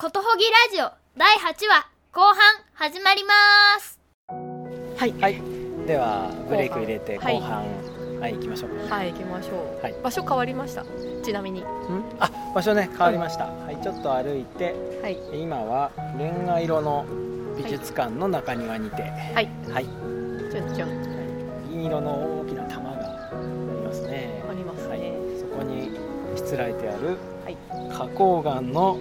ことほぎラジオ第8話後半始まります。はい。はい。ではブレイク入れて後はい半。はい、行きましょう。かはい行きましょう、はい。場所変わりました？ちなみに。ん？あ場所ね変わりました、はいちょっと歩いて。はい。今はレンガ色の美術館の中庭にて。はい。はい、ちょんちょん。銀色の大きな玉がありますね。ありますね。はい、そこにしつらえてあるはい。花崗岩の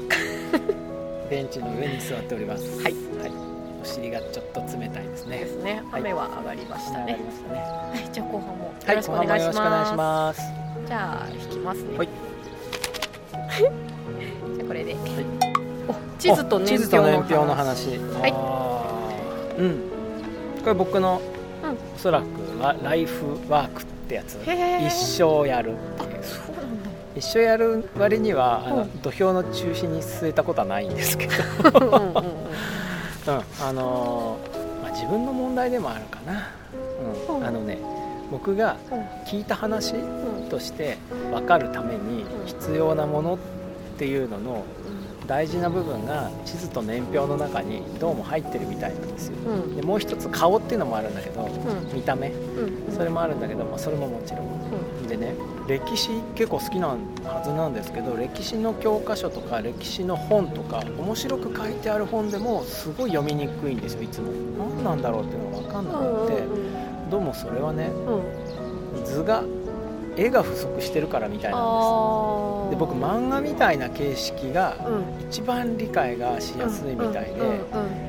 ベンチの上に座っております。はい、はい、お尻がちょっと冷たいですね。ですね。はい。雨は上がりましたね。ましたね。はい。じゃあ後半もはいよろしくお願いします,、後半もよろしくお願いします。じゃあ引きますね。はい。じゃあこれで、お地図とお年地図と年表の話。はい。うん。これ僕の、うん。おそらくはライフワークってやつ。一生やる一生やる割にはあの、うん。土俵の中心に据えたことはないんですけど。うんあのーまあ、自分の問題でもあるかな、うん。うん。あのね僕が聞いた話うんとして分かるために必要なものっていうのの大事な部分が地図と年表の中にどうも入ってるみたいなんですよ。うん。うんでもう一つ顔っていうのもあるんだけどうん。見た目。うん。それもあるんだけど、まあ、それももちろん。でね歴史結構好きなはずなんですけど歴史の教科書とか歴史の本とか面白く書いてある本でもすごい読みにくいんですよいつも。何なんだろうっていうのが分かんなくて。どうもそれはね図が絵が不足してるからみたいなんですで僕漫画みたいな形式がうん。一番理解がしやすいみたいで、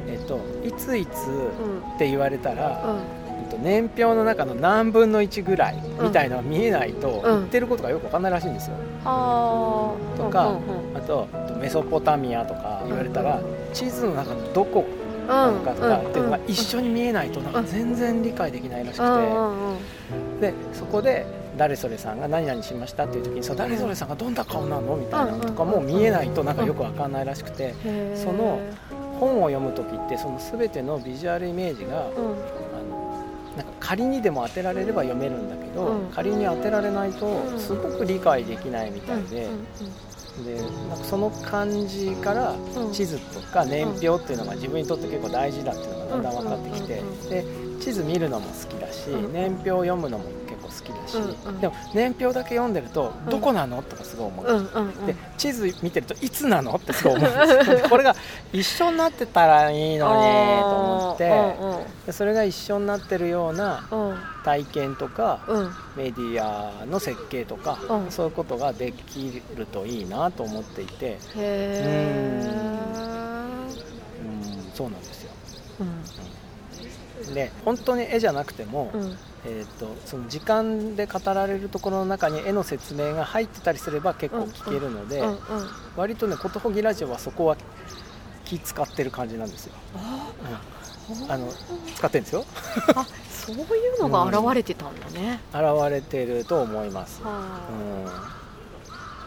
えっと、いついつうん。って言われたら、うん。えっと、年表の中の何分の1ぐらいみたいなのが見えないとうん。言ってることがよく分かんないらしいんですよ。とかあとメソポタミアとか言われたら地図の中のどこうんなのかとかっていうのがん一緒に見えないとなんか全然理解できないらしくて。でそこで誰それさんが何々しましたっていう時にそう誰それさんがどんな顔なのみたいなのとかも見えないとなんかよく分かんないらしくてその本を読む時ってその全てのビジュアルイメージがうん。あのなんか仮にでも当てられれば読めるんだけど、うん。仮に当てられないとうんすごく理解できないみたいで,、でなんかその感じからうん。地図とか年表っていうのが自分にとって結構大事だっていうのがだんだん分かってきてで地図見るのも好きだしうん。年表読むのも好きだしうんうん。でも年表だけ読んでるとうん。どこなの？とかすごい思う。うんうんうん。で地図見てるといつなの？ってすごい思う。んですこれが一緒になってたらいいのにと思って。でそれが一緒になってるようなうん。うん体験とかうん。メディアの設計とか、うん。そういうことができるといいなと思っていて、へえうん、そうなんですよ。うんで本当に絵じゃなくても、うん。えー、とその時間で語られるところの中に絵の説明が入ってたりすれば結構聞けるので、うんうん割とね「ことほぎラジオ」はそこは気使ってる感じなんですよ。ああの使ってるんですよ。あそういうのが現れてたんだね。現れてると思います。は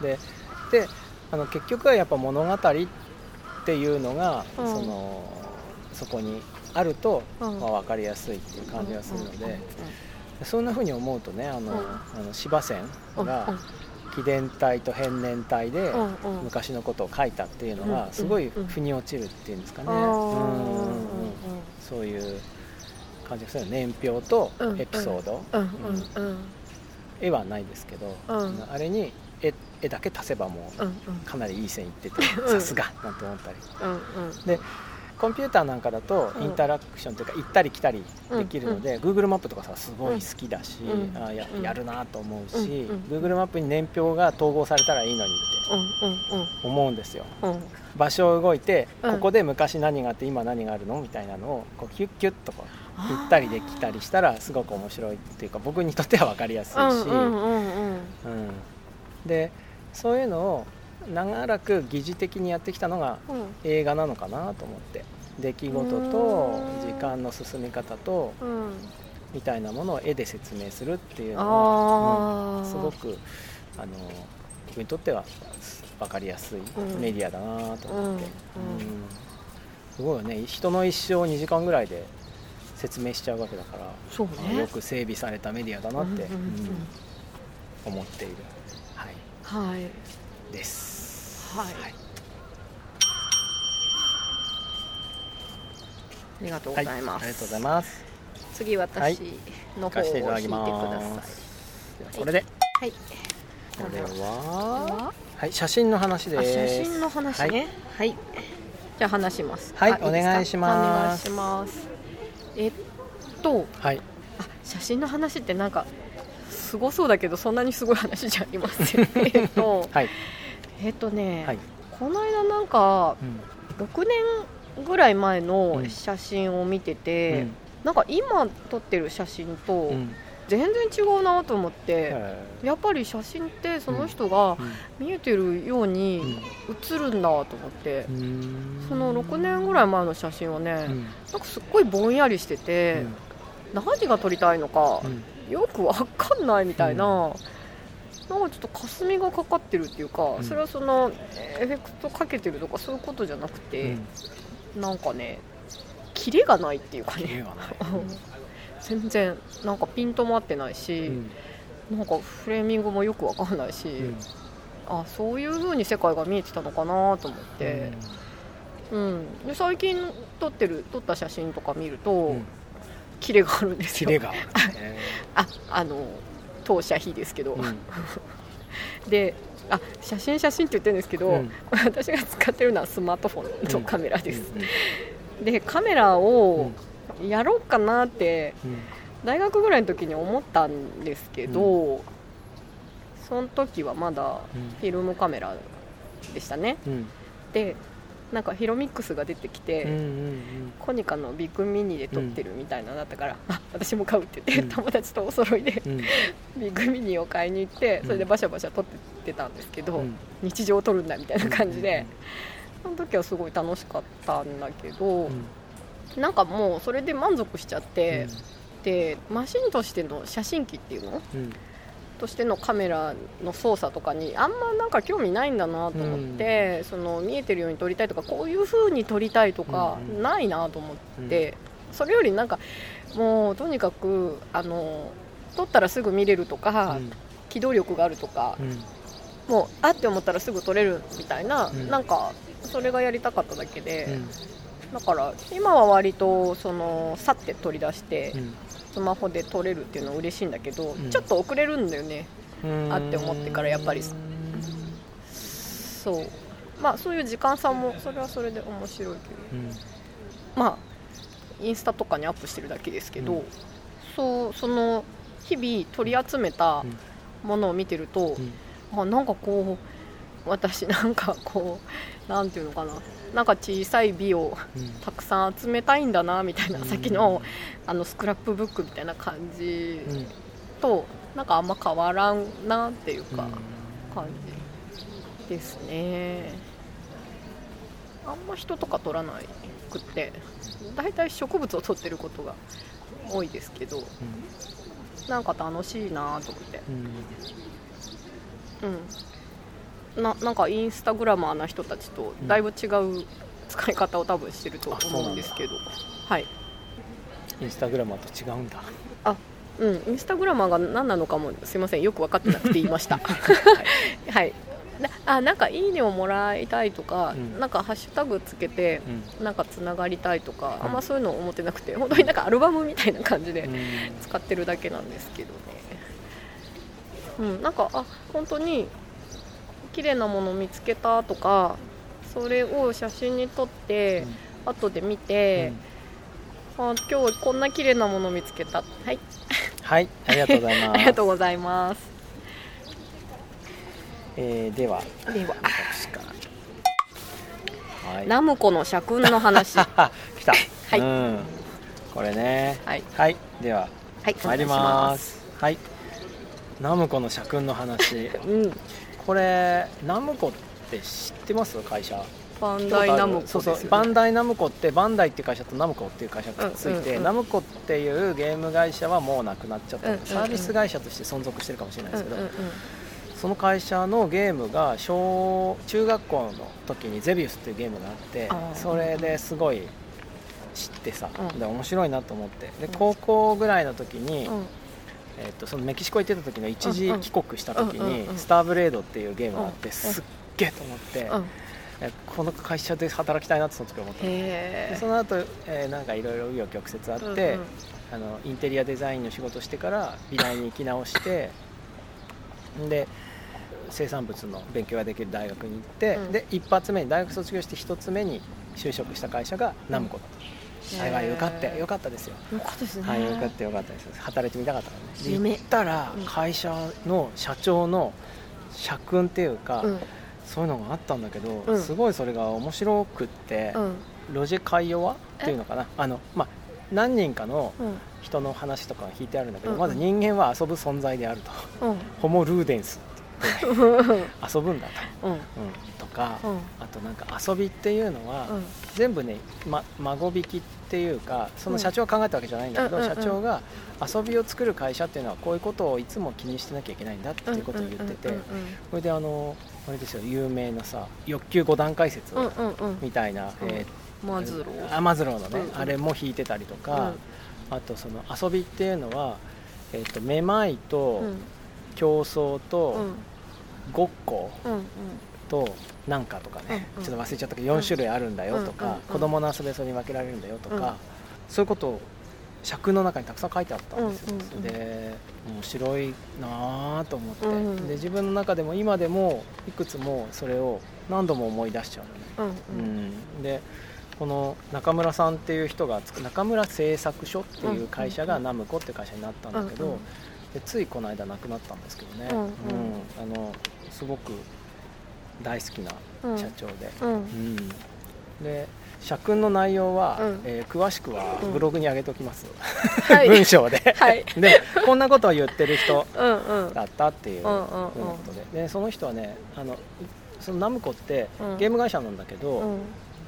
うん、でであの結局はやっぱ物語っていうのが、うん。そのそこにあると、うん。まあ、分かりやすいっていうあ感じがするので、そんな風に思うとねあの、うん。あの芝線うん。が紀伝体と変年体で昔のことを書いたっていうのうん。がすごいうん。腑に落ちるっていうんですかね、そういう感じがする年表とうん。エピソード、絵はないですけど、うん。あれに絵絵だけ足せばもううん。かなりいい線いっててうん。さすがなんて思ったり。でコンピューターなんかだとうん。インタラクションというか行ったり来たりできるので、Google マップとかさすごい好きだし、うん。あやうん。やるなと思うし、うん。Google マップに年表が統合されたらいいのにっうん。て思うんですよ。うん。うん場所を動いて、うん。ここで昔何があって今何があるのみたいなのをこうキュッキュッとこう行ったりできたりしたらすごく面白いっていうか僕にとっては分かりやすいし、うんうんうんうん。うん。でそういうのを長らく疑似的にやってきたのがうん。映画なのかなと思って。出来事と時間の進み方とうん。みたいなものを絵で説明するっていうのは、うんすごくあの僕にとっては分かりやすいうん。メディアだなと思って、うん。うん。うん。すごいよね。人の一生を2時間ぐらいで説明しちゃうわけだから、そうあのよねく整備されたメディアだなって、うんうんうん。うん思っている、はい、はい。です。はい。はい。りがとうごはいざいます、ありがとうございます。次はい。私の方を行かせていただき引いてくだます。ではこれで。さいはい。これは。は？はい写真の話であす写真の話ね。はい、じゃあ話します。はいお願いします。お願いします。えっとはい。あ写真の話ってなんかすごそうだけどそんなにすごい話じゃありません。えっとはいえっとね、はい。この間なんかうん。6年ぐらい前のうん。写真を見てうて、ん。なんか今撮ってる写真とうん。全然違うなと思って、へやっぱり写真ってその人がー見えてるように映るんだと思ってう、ん。その6年ぐらい前の写真はね、うん。なんかすっごいぼんやりしてて、何が撮りたいのかうん。よくわかんないみたいな、なんかちょっと霞がかかってるっていうか、うん。それはそのエフェクトかけてるとかそういうことじゃなくうて、ん。なんかねキレがないっていうかね。全然なんかピントも合ってないし、うん。なんかフレーミングもよくわかんないし、うん。あそういう風に世界が見えてたのかなと思って、うん。で最近撮ってる撮った写真とか見ると、うん。キレがあるんですよ。キレが。あるねああの当社費ですけど、うん。であ写真写真って言ってるんですけど、うん。私が使ってるのはスマートフォンのカメラです、うんでカメラをやろうかなってうん。大学ぐらいの時に思ったんですけど、その時はまだフィルムカメラでしたね。うん。でなんかヒロミックスが出てきて、うんうんコニカのビッグミニで撮ってるみたいなのだったから、あ私も買うって言って、うん。友達とお揃いでうん。ビッグミニを買いに行ってうん。それでバシャバシャ撮ってたんですけど、うん。日常を撮るんだみたいな感じで、その時はすごい楽しかったんだけど、なんかもうそれで満足しちゃって、でマシンとしての写真機っていうの？うんとしてのカメラの操作とかにあんまなんか興味ないんだなと思って、その見えてるように撮りたいとかこういう風に撮りたいとかうんうん。ないなと思って、それよりなんかもうとにかくあの撮ったらすぐ見れるとか、うん。機動力があるとかう、ん。もうあって思ったらすぐ撮れるみたいな、うん。なんかそれがやりたかっただけで、うん。だから今は割とそのさって取り出してうんスマホで撮れるっていうのは嬉しいんだけど、うん。ちょっと遅れるんだよね。うん。あって思ってからやっぱり。そう。まあそういう時間差もそれはそれで面白いけど。うん。まあインスタとかにアップしてるだけですけど、うん。そうその日々取り集めたものを見てると、うん。あなんかこう私なんかこうなんていうのかななんか小さい美をうん。たくさん集めたいんだなみたいな、うん。さっきのあのスクラップブックみたいな感じうん。となんかあんま変わらんなっていうか、うん。感じですね。あんま人とか撮らないくって大体植物を撮ってることが多いですけどなんか楽しいなと思って。うん。うんななんかインスタグラマーな人たちとだいぶ違う使い方を多分してると思うんですけど。はい。インスタグラマーと違うんだ。うん、インスタグラマーが何なのかもすいません。よく分かってなくて言いました。はい。なあなんか「いいね」をもらいたいとか、うん。なんかハッシュタグつけてうん。なんかつながりたいとか、うん。あんまそういうの思ってなくて本当になんかアルバムみたいな感じでうん。使ってるだけなんですけどね。うん。なんかあ本当に綺麗なもの見つけたとかそれを写真に撮って、後で見て、あ今日こんな綺麗なもの見つけた。はい。はいありがとうございます。ありがとうございます。えーではでは。私から。はい。ナムコの社訓の話。は 来た。はい。うん。これね。い。はいでははい参ります。はい。ナムコの社訓の話。うんこれナムコって知ってます？会社。バンダイナムコそうそう。バンダイナムコってバンダイっていう会社とナムコっていう会社がついて、うんうん。うんナムコっていうゲーム会社はもうなくなっちゃった、うんうんうん。サービス会社として存続してるかもしれないですけど、うんうんその会社のゲームが小中学校の時にゼビウスっていうゲームがあってそれですごい知ってさ、うん。で面白いなと思って。でうん。高校ぐらいの時に、うんえっとそのメキシコ行ってた時の一時帰国した時にうんうんうん。うん「スターブレード」っていうゲームがあっうん。てすっげえと思ってこの会社で働きたいなってその時思ったでへその後、えーなんかいろいろ紆余曲折あって、あのインテリアデザインの仕事してから美大に行き直して で生産物の勉強ができる大学に行って、うん。で一発目に大学卒業して一つ目に就職した会社がナムコだった、幸いよかってよ。かったですよ、よかったですね。はいよかったよかったです。働いてみたかったのね。で夢行ったらうん。会社の社長の社訓っていうか、うん。そういうのがあったんだけど、うん。すごいそれが面白くって、うん。ロジカイオワっていうのかな。あの、まあ、何人かのうん。人の話とかが引いてあるんだけど、うん。まず人間は遊ぶ存在であると。うん。ホモ・ルーデンス 遊ぶんだと、うん。うん、とか、うん。あとなんか遊びっていうのは、うん。全部ね、ま、孫引きっていうかその社長が考えたわけじゃないんだけど、社長が遊びを作る会社っていうのはこういうことをいつも気にしてなきゃいけないんだっていうことを言ってて、うんそれであのあれですよ有名なさ欲求5段階説みたいな、う。んえーマズロー。あマズローのね、うんうん。あれも弾いてたりとか、あとその遊びっていうのは、えー、とめまいとうん。競争うとんごっこうんうんとなんかとかね、うんうん。ちょっと忘れちゃったけど4種類あるんだよとか、うんうんうん子供の遊びはそれに分けられるんだよとか、うん。そういうことを尺の中にたくさん書いてあったんですよ、うんうんうん。で面白いなあと思って、うんで自分の中でも今でもいくつもそれを何度も思い出しちゃうのね。うんうん。うん、でこの中村さんっていう人がつく中村製作所っていう会社がナムコっていう会社になったんだけど、うんうんでついこの間亡くなったんですけどね、うんうん。あのすごく大好きなうん。社長で、うん。うん。で社訓の内容は、うん。えー詳しくはうん。ブログに上げておきます、はい。文章で、はい。でこんなことを言ってる人うんうん。だったっていううんうんうん。ことで。でその人はねあのそのナムコってうん。ゲーム会社なんだけど、うん。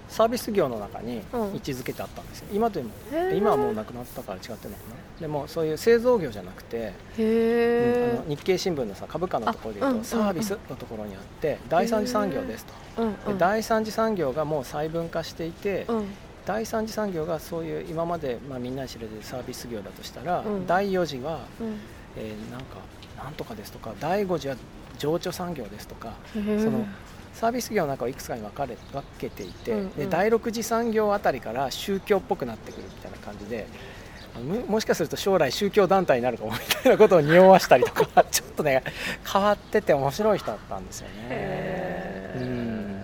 サービス業の中にうん。位置づけてあったんですよ、今というへー。今はもうなくなったから違ってるのかなでもそういう製造業じゃなくて、へうんあえの日経新聞のさ株価のところで言うと、サービスのところにあって第三次産業ですと、うんうん。で第三次産業がもう細分化していて、うん。第三次産業がそういう今まで、まあ、みんなに知れてるサービス業だとしたら、うん。第4次は、うん。えーなんかなんとかですとか第5次は情緒産業ですとかそのサービス業の中をいくつかに分かれ分けていて、うんうん。で第6次産業あたりから宗教っぽくなってくるみたいな感じでむもしかすると将来宗教団体になるかもみたいなことを匂わしたりとか ちょっとね変わってて面白い人だったんですよね。うん。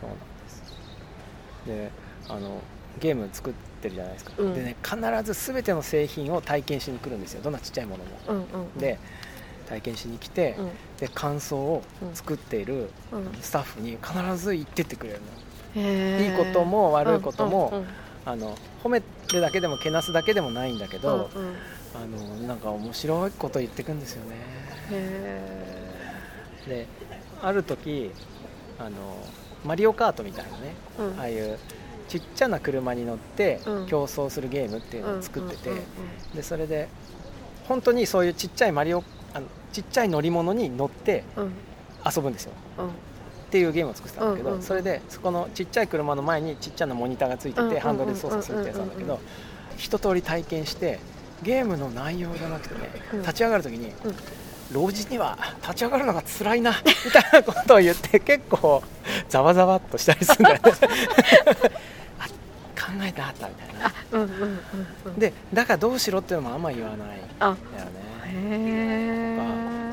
そうなんです。であのゲーム作ってるじゃないですか、うん。でね必ず全ての製品を体験しに来るんですよ。どんなちっちゃいものも。うんうんで体験しに来て、うん。で感想を作っているうん。スタッフに必ず言ってってくれるの、いいことも悪いこともうんうん。あの褒めるだけでもけなすだけでもないんだけど、うんうん。あのなんか面白いこと言ってくんですよね。へである時あのマリオカートみたいなね、ーうん。ああいうちっちゃな車に乗ってうん。競争するゲームっていうのを作ってて、でそれで本当にそういうちっちゃいマリオあのちっちゃい乗り物に乗って遊ぶんですよ。うんっていうゲームを作ってたんだけど、うんうんうん。それでそこのちっちゃい車の前にちっちゃなモニターがついてて、ハンドルで操作するってやつなんだけど、一通り体験してゲームの内容じゃなくてね、うん。立ち上がる時に、うん。老人には立ち上がるのが辛いな みたいなことを言って結構ざわざわっとしたりするんだよね。あ考えてあったみたいな。あうんうんうんうん。でだからどうしろっていうのもあんま言わないんだよあねへ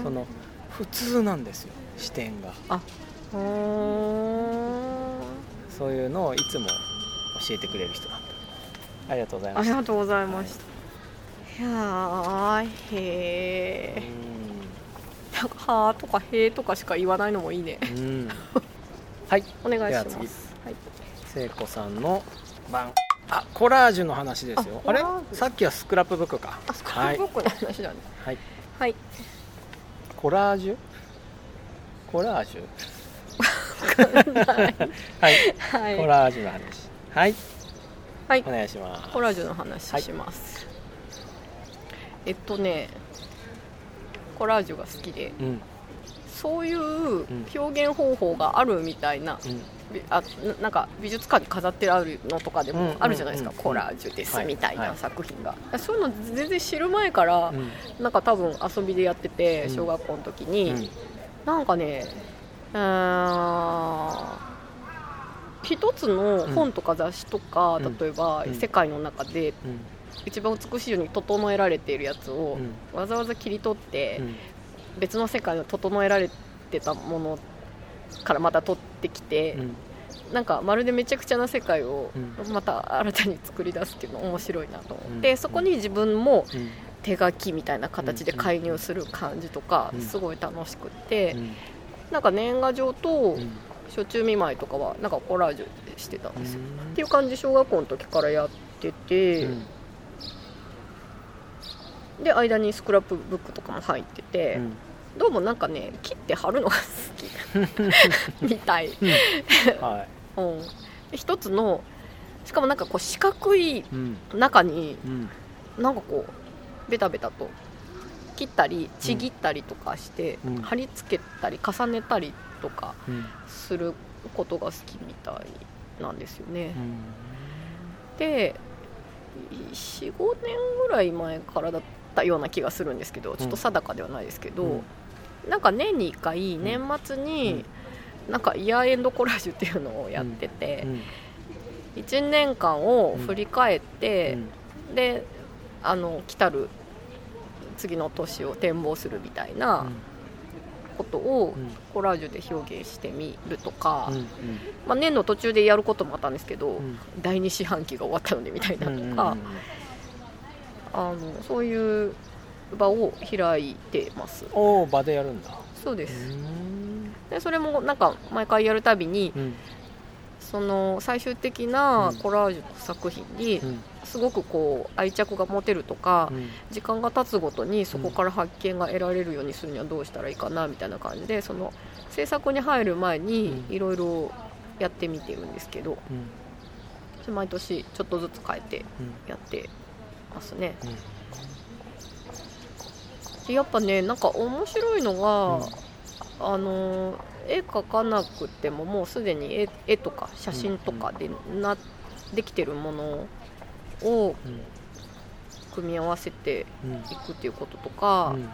その普通なんですよ視点が。あそういうのをいつも教えてくれる人なんだありがとうございました。ありがとうございました。いやーへえなんか「はー」とか「へー」とかしか言わないのもいいね。はい。お願いしまでは次。すはい。聖子さんの番あコラージュの話ですよ。ああれ？さっきはスクラップブックか。あスクラップブックの話だ。ねはい。はい。コラージュ？コラージュ？はい、はい。コラージュの話。はい。はい。お願いします。コラージュの話します、えっとねコラージュが好きでうん。そういう表現方法があるみたいな、うん。びあななんか美術館に飾ってあるのとかでうんもあるじゃないですか、うん。コラージュですはいみたい。はない。作品が、そういうの全然知る前から、うん。なんか多分遊びでやっててうん。小学校の時に、うん。なんかね一つの本とか雑誌とか、うん。例えば、うん。世界の中でうん。一番美しいように整えられているやつを、うん。わざわざ切り取って、うん。別の世界を整えられてたものからまた取ってきて、うん。なんかまるでめちゃくちゃな世界をうん。また新たに作り出すっていうの面白いなと思って、うん。そこに自分もうん。手書きみたいな形で介入する感じとかうん。すごい楽しくって、うんなんか年賀状とうん。暑中見舞いとかはなんかコラージュしてたんですよ、うん。っていう感じで小学校の時からやってて、うん。で間にスクラップブックとかも入ってて、うん。どうもなんかね切って貼るのが好き。みたい、はい。うん、で一つのしかもなんかこう四角いうん。中にうん。なんかこうベタベタと切ったりちぎったりとかして、うん。貼り付けたり重ねたりとかうん。することが好きみたいなんですよね。う。ん。で45年ぐらい前からだったような気がするんですけどちょっと定かではないですけど、うん。なんか年に1回年末になんかイヤーエンドコラージュっていうのをやっててう、ん。1年間を振り返って、であの来たる次の年を展望するみたいなことをうん。コラージュで表現してみるとか、うんまあ、年の途中でやることもあったんですけど、うん。第2四半期が終わったのでみたいなうんとか、あのそういう場を開いてます。おお場でやるんだ。そうです。うん。でそれもなんか毎回やるたびにうんその最終的なコラージュの作品にうん。すごくこう愛着が持てるとか、うん。時間が経つごとにそこから発見が得られるようにするにはどうしたらいいかなみたいな感じでその制作に入る前にうん。いろいろやってみてるんですけどうん。毎年ちょっとずつ変えてうんやってますね。うん。でやっぱねなんか面白いのが、あの絵描かなくてももうすでに絵絵とか写真とかでな、できてるものを組み合わせていくっていうこととか、うん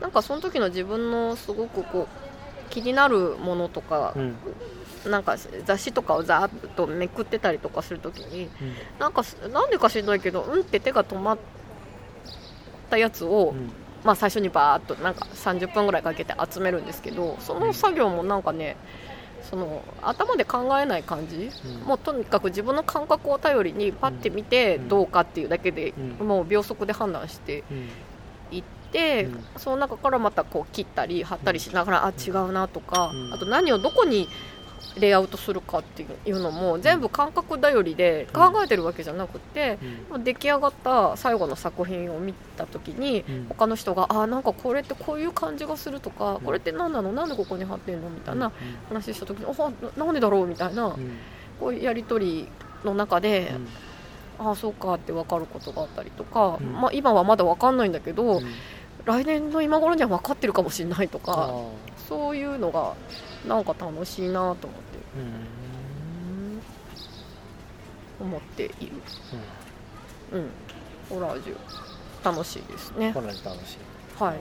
なんかその時の自分のすごくこう気になるものとかう、んなんか雑誌とかをざーっとめくってたりとかする時にうんなんかすなんでか知らないけどうんって手が止まったやつを、うん。まあ、最初にバーっとなんか30分ぐらいかけて集めるんですけどその作業もなんかねその頭で考えない感じ、うん。もうとにかく自分の感覚を頼りにパッて見てうん。どうかっていうだけで、うん。もう秒速で判断してうん。いって、うん。その中からまたこう切ったり貼ったりしながら、あ違うなとか、うん。あと何をどこにレイアウトするかっていうのも全部感覚頼りで考えてるわけじゃなくて、うん。出来上がった最後の作品を見た時に、うん。他の人が「あーなんかこれってこういう感じがする」とか「ん。これって何なの？なんでここに貼ってんの?」みたいなうん。話した時に「あななんでだろう?」みたいなうん。こういうやり取りの中でうん「ああそうか」って分かることがあったりとか、うん。まあ、今はまだ分かんないんだけど、うん。来年の今頃には分かってるかもしれないとあかー。そういうのがなんか楽しいなと思って。うん。思っている。うん。コラージュ楽しいですね。こんなに楽しい。はい、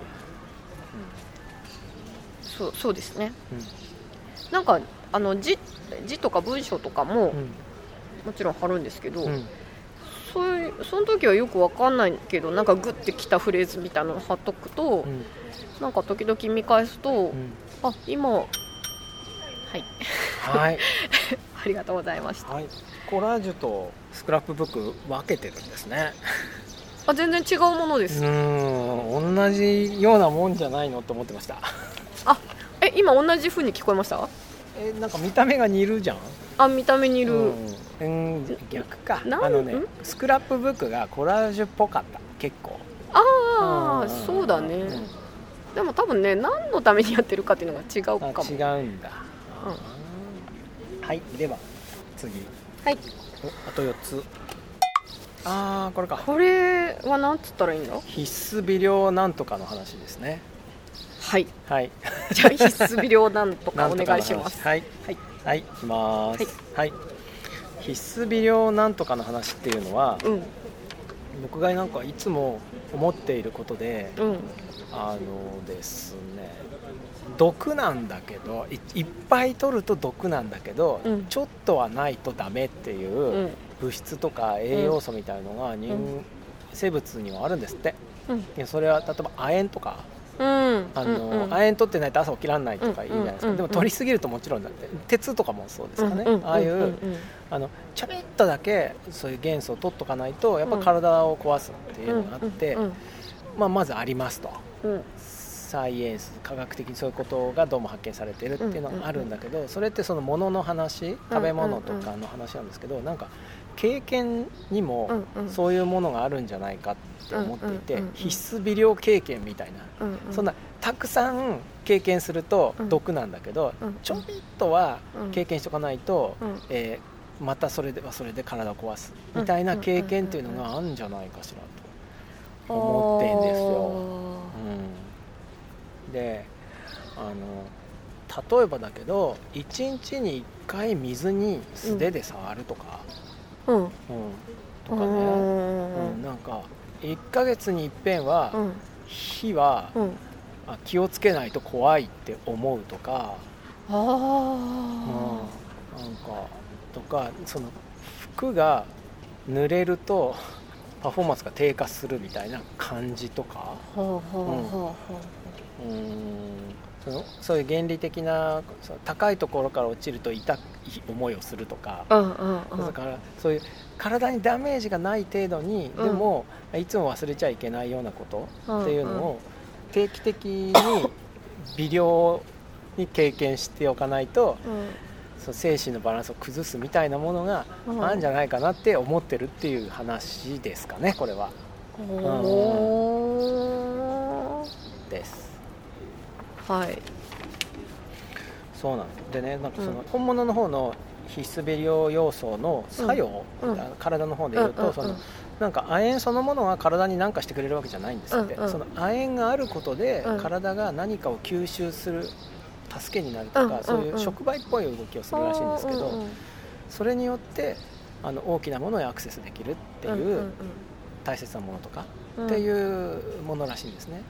そうそうですね。うん。なんかあの字字とか文章とかもうん。もちろん貼るんですけど、うん。そういうその時はよくわかんないけどなんかグッてきたフレーズみたいなの貼っとくと、うん。なんか時々見返すと、うん。あ今はい。はい。ありがとうございました。はい。コラージュとスクラップブック分けてるんですね。あ全然違うものでうす、ーん。同じようなもんじゃないのと思ってました。え今同じ風に聞こえました？えなんか見た目が似るじゃん。あ見た目にいる、うん、うん。逆か。あのねんスクラップブックがコラージュっぽかった。結構。ああうん。そうだね、でも多分ね何のためにやってるかっていうのが違うあかも。違うんだ、はいでは次。はい。おあと4つ。ああこれか。これは何つったらいいんだ必須微量なんとかの話ですね。はい。はい。じゃあ必須微量なんとか お願いします。はい。はい。はいいきます。はい、必須微量なんとかの話っていうのはうん。僕がなんかいつも思っていることでうん。あのですね毒なんだけどいいっぱい取ると毒なんだけど、うん。ちょっとはないとダメっていううん。物質とか栄養素みたいのが人、うん。生物にはあるんですって。うん。でそれは例えば亜鉛とか。うん。あの、うんうん。亜鉛取ってないと朝起きられないとかいいじゃないですか、でも取りすぎるともちろんだって。鉄とかもそうですかね、ああいう、あのちょびっとだけそういう元素を取っとかないとやっぱ体を壊すっていうのがあって、うん。まあ、まずありますと。うんサイエンス科学的にそういうことがどうも発見されてるっていうのがあるんだけどそれってその物の話食べ物とかの話なんですけどなんか経験にもそういうものがあるんじゃないかって思っていて必須微量経験みたいな。そんなたくさん経験するとうん。毒なんだけどうん。ちょびっとはうん。経験しとかないとうん。えーまたそれではそれで体を壊すみたいな経験っていうのがあるんじゃないかしらと思ってんですよ。うん、であの例えばだけど1日に1回水に素手で触るとか、うん。うん。うんとかね、うん。なんか1ヶ月にいっぺんはうん。火はうん。あ気をつけないと怖いって思うとか、あうん、あなんかとかその服が濡れるとパフォーマンスが低下するみたいな感じとか。ほうほうほうそのそういう原理的なその高いところから落ちると痛い思いをするとか、ううんうんうん。だからそういう体にダメージがない程度に、うん。でもいつも忘れちゃいけないようなことうんっていうのを定期的に微量に経験しておかないとそう精神のバランスを崩すみたいなものがうん。あるんじゃないかなって思ってるっていう話ですかねこれは。ほです。ーはい。そうなんでねなんかそのうん。本物の方の必須微量要素の作用、うん。体の方で言うと、うんうんそのなんか亜鉛そのものが体に何かしてくれるわけじゃないんですって、うんうん。その亜鉛があることでうん。体が何かを吸収する助けになるとか、うんうんうん。そういう触媒っぽい動きをするらしいんですけど、うんうんそれによってあの大きなものにアクセスできるっていう、うんうん大切なものとか、うん。っていうものらしいんですね。へ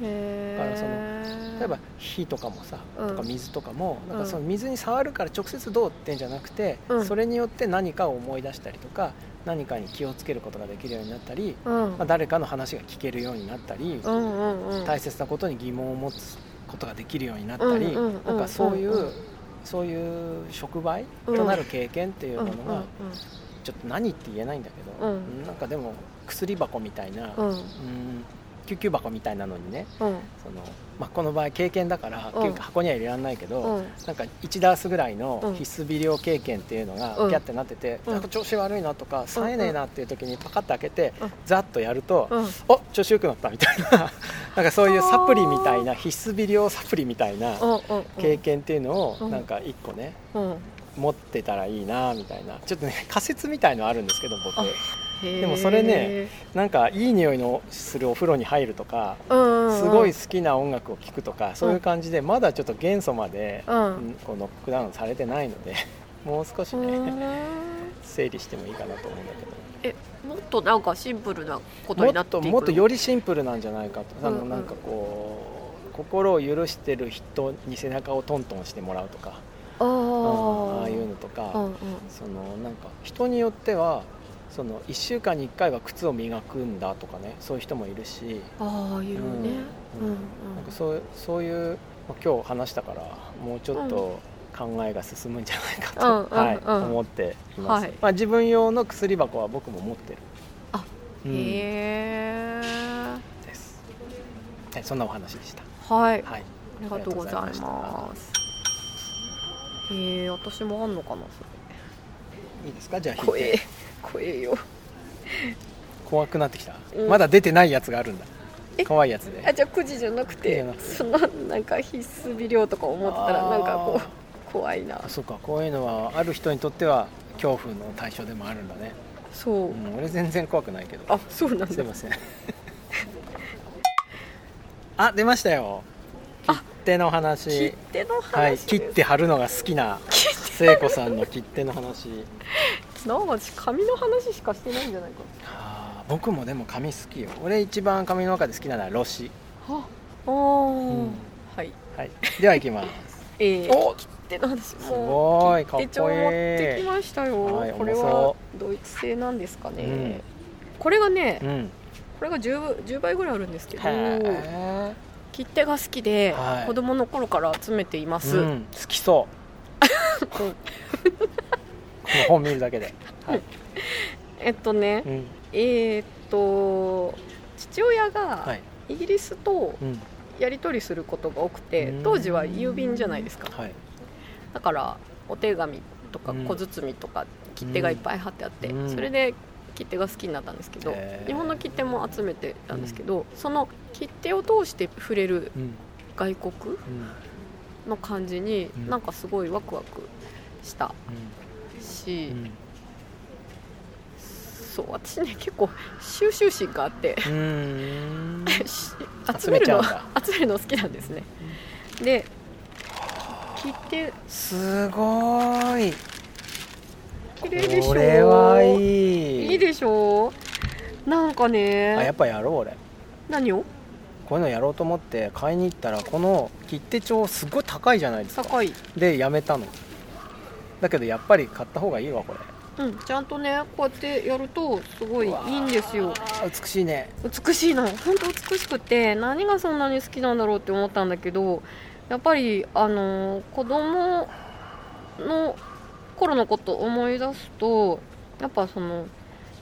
だからそのー例えば火とかもさ、うん。とか水とかもなんうん。かその水に触るから直接どうってんじゃなくて、うん。それによって何かを思い出したりとか何かに気をつけることができるようになったり、うん。まあ、誰かの話が聞けるようになったり、うんうんうん。大切なことに疑問を持つことができるようになったり、うんうんうんなんかそういう、うんうんそういう触媒うんとなる経験っていうものうん。がちょっと何って言えないんだけど、うんなんかでも薬箱みたいな、うん。うん救急箱みたいなのにねうん。その、まあ、この場合経験だから、うん。箱には入れられないけど、うん。なんか1ダースぐらいのうん。必須微量経験っていうのがうん。ピャってなってて、うん。なんか調子悪いなとか冴えねえなっていう時にパカッと開けて、うん。ザッとやると、うん。お調子よくなったみたいな なんかそういうサプリみたいな必須微量サプリみたいな経験っていうのをうん。なんか1個ねうん。持ってたらいいなみたいな。ちょっとね仮説みたいのあるんですけど僕でもそれねなんかいい匂いのするお風呂に入るとかうんうんうん。すごい好きな音楽を聴くとかそういう感じでまだちょっと元素まで、うん。うんこうノックダウンされてないので もう少しね、うん整理してもいいかなと思うんだけど。えもっとなんかシンプルなこともになっていくのっともっとよりシンプルなんじゃないかと、あのなんかこう心を許してる人に背中をトントンしてもらうとか。ああいうのとか、うんうん。そのなんか人によってはその1週間に1回は靴を磨くんだとかねそういう人もいるし、ああいうね。うん。うんうん。なんかそうそういうまあ今日話したからもうちょっと考えが進むんじゃないかと、はいうん思っています、はい。まあ、自分用の薬箱は僕も持ってる。あうん。へえ。です。はいそんなお話でした。はい。はい。ありがとうございまますへえ私もあんのかないいですか？じゃあそれ引いて怖えよ。怖くなってきた、うん。まだ出てないやつがあるんだ。え？怖いやつで。あじゃあ9時じゃなく9時じてゃなくて。そのなんか必須微量とか思ってたらなんかこう怖いな。あそうかこういうのはある人にとっては恐怖の対象でもあるんだね、そう。うん、俺全然怖くないけど。あそうなんだ。すいません。あ出ましたよ。切手の話。切手の話はい切って貼るのが好きな聖子さんの切手の話なわち紙の話しかしてないんじゃないかあ僕もでも紙好きよ俺一番紙の中で好きなのはロシはああー、んはいはい、では行きますえー、お切手なんですごいかっこいい手帳持ってきましたよ、はいこれはドイツ製なんですかね、うんこれがね、うんこれが 10, 10倍ぐらいあるんですけど切手が好きで、はい子供の頃から集めています、うん、好きそう 本見るだけで、はい。えっとねうん。えーっと父親がはい。イギリスとうん。やり取りすることが多くて、うん。当時は郵便じゃないですか。はい。だからお手紙とかうん。小包みとか切手がいっぱい貼ってあって、うん。それで切手が好きになったんですけど、日本の切手も集めてたんですけど、その切手を通して触れるうん。外国うん。の感じに、うん。なんかすごいワクワクしたし、うん。そう私ね結構収集心があって。集 集めるの 集めるの好きなんですね。で切手すごい。綺麗でしょ？これはいい。いいでしょ？なんかあやねっぱやろう俺。何を？こういうのやろうと思って買いに行ったらこの切手帳すごい高いじゃないですか。高い。でやめたのだけどやっぱり買った方がいいわこれ。うんちゃんとねこうやってやるとすごいいいんですよ。美しいね。美しいの。本当美しくて何がそんなに好きなんだろうって思ったんだけどやっぱりあの子供の頃のことを思い出すとやっぱその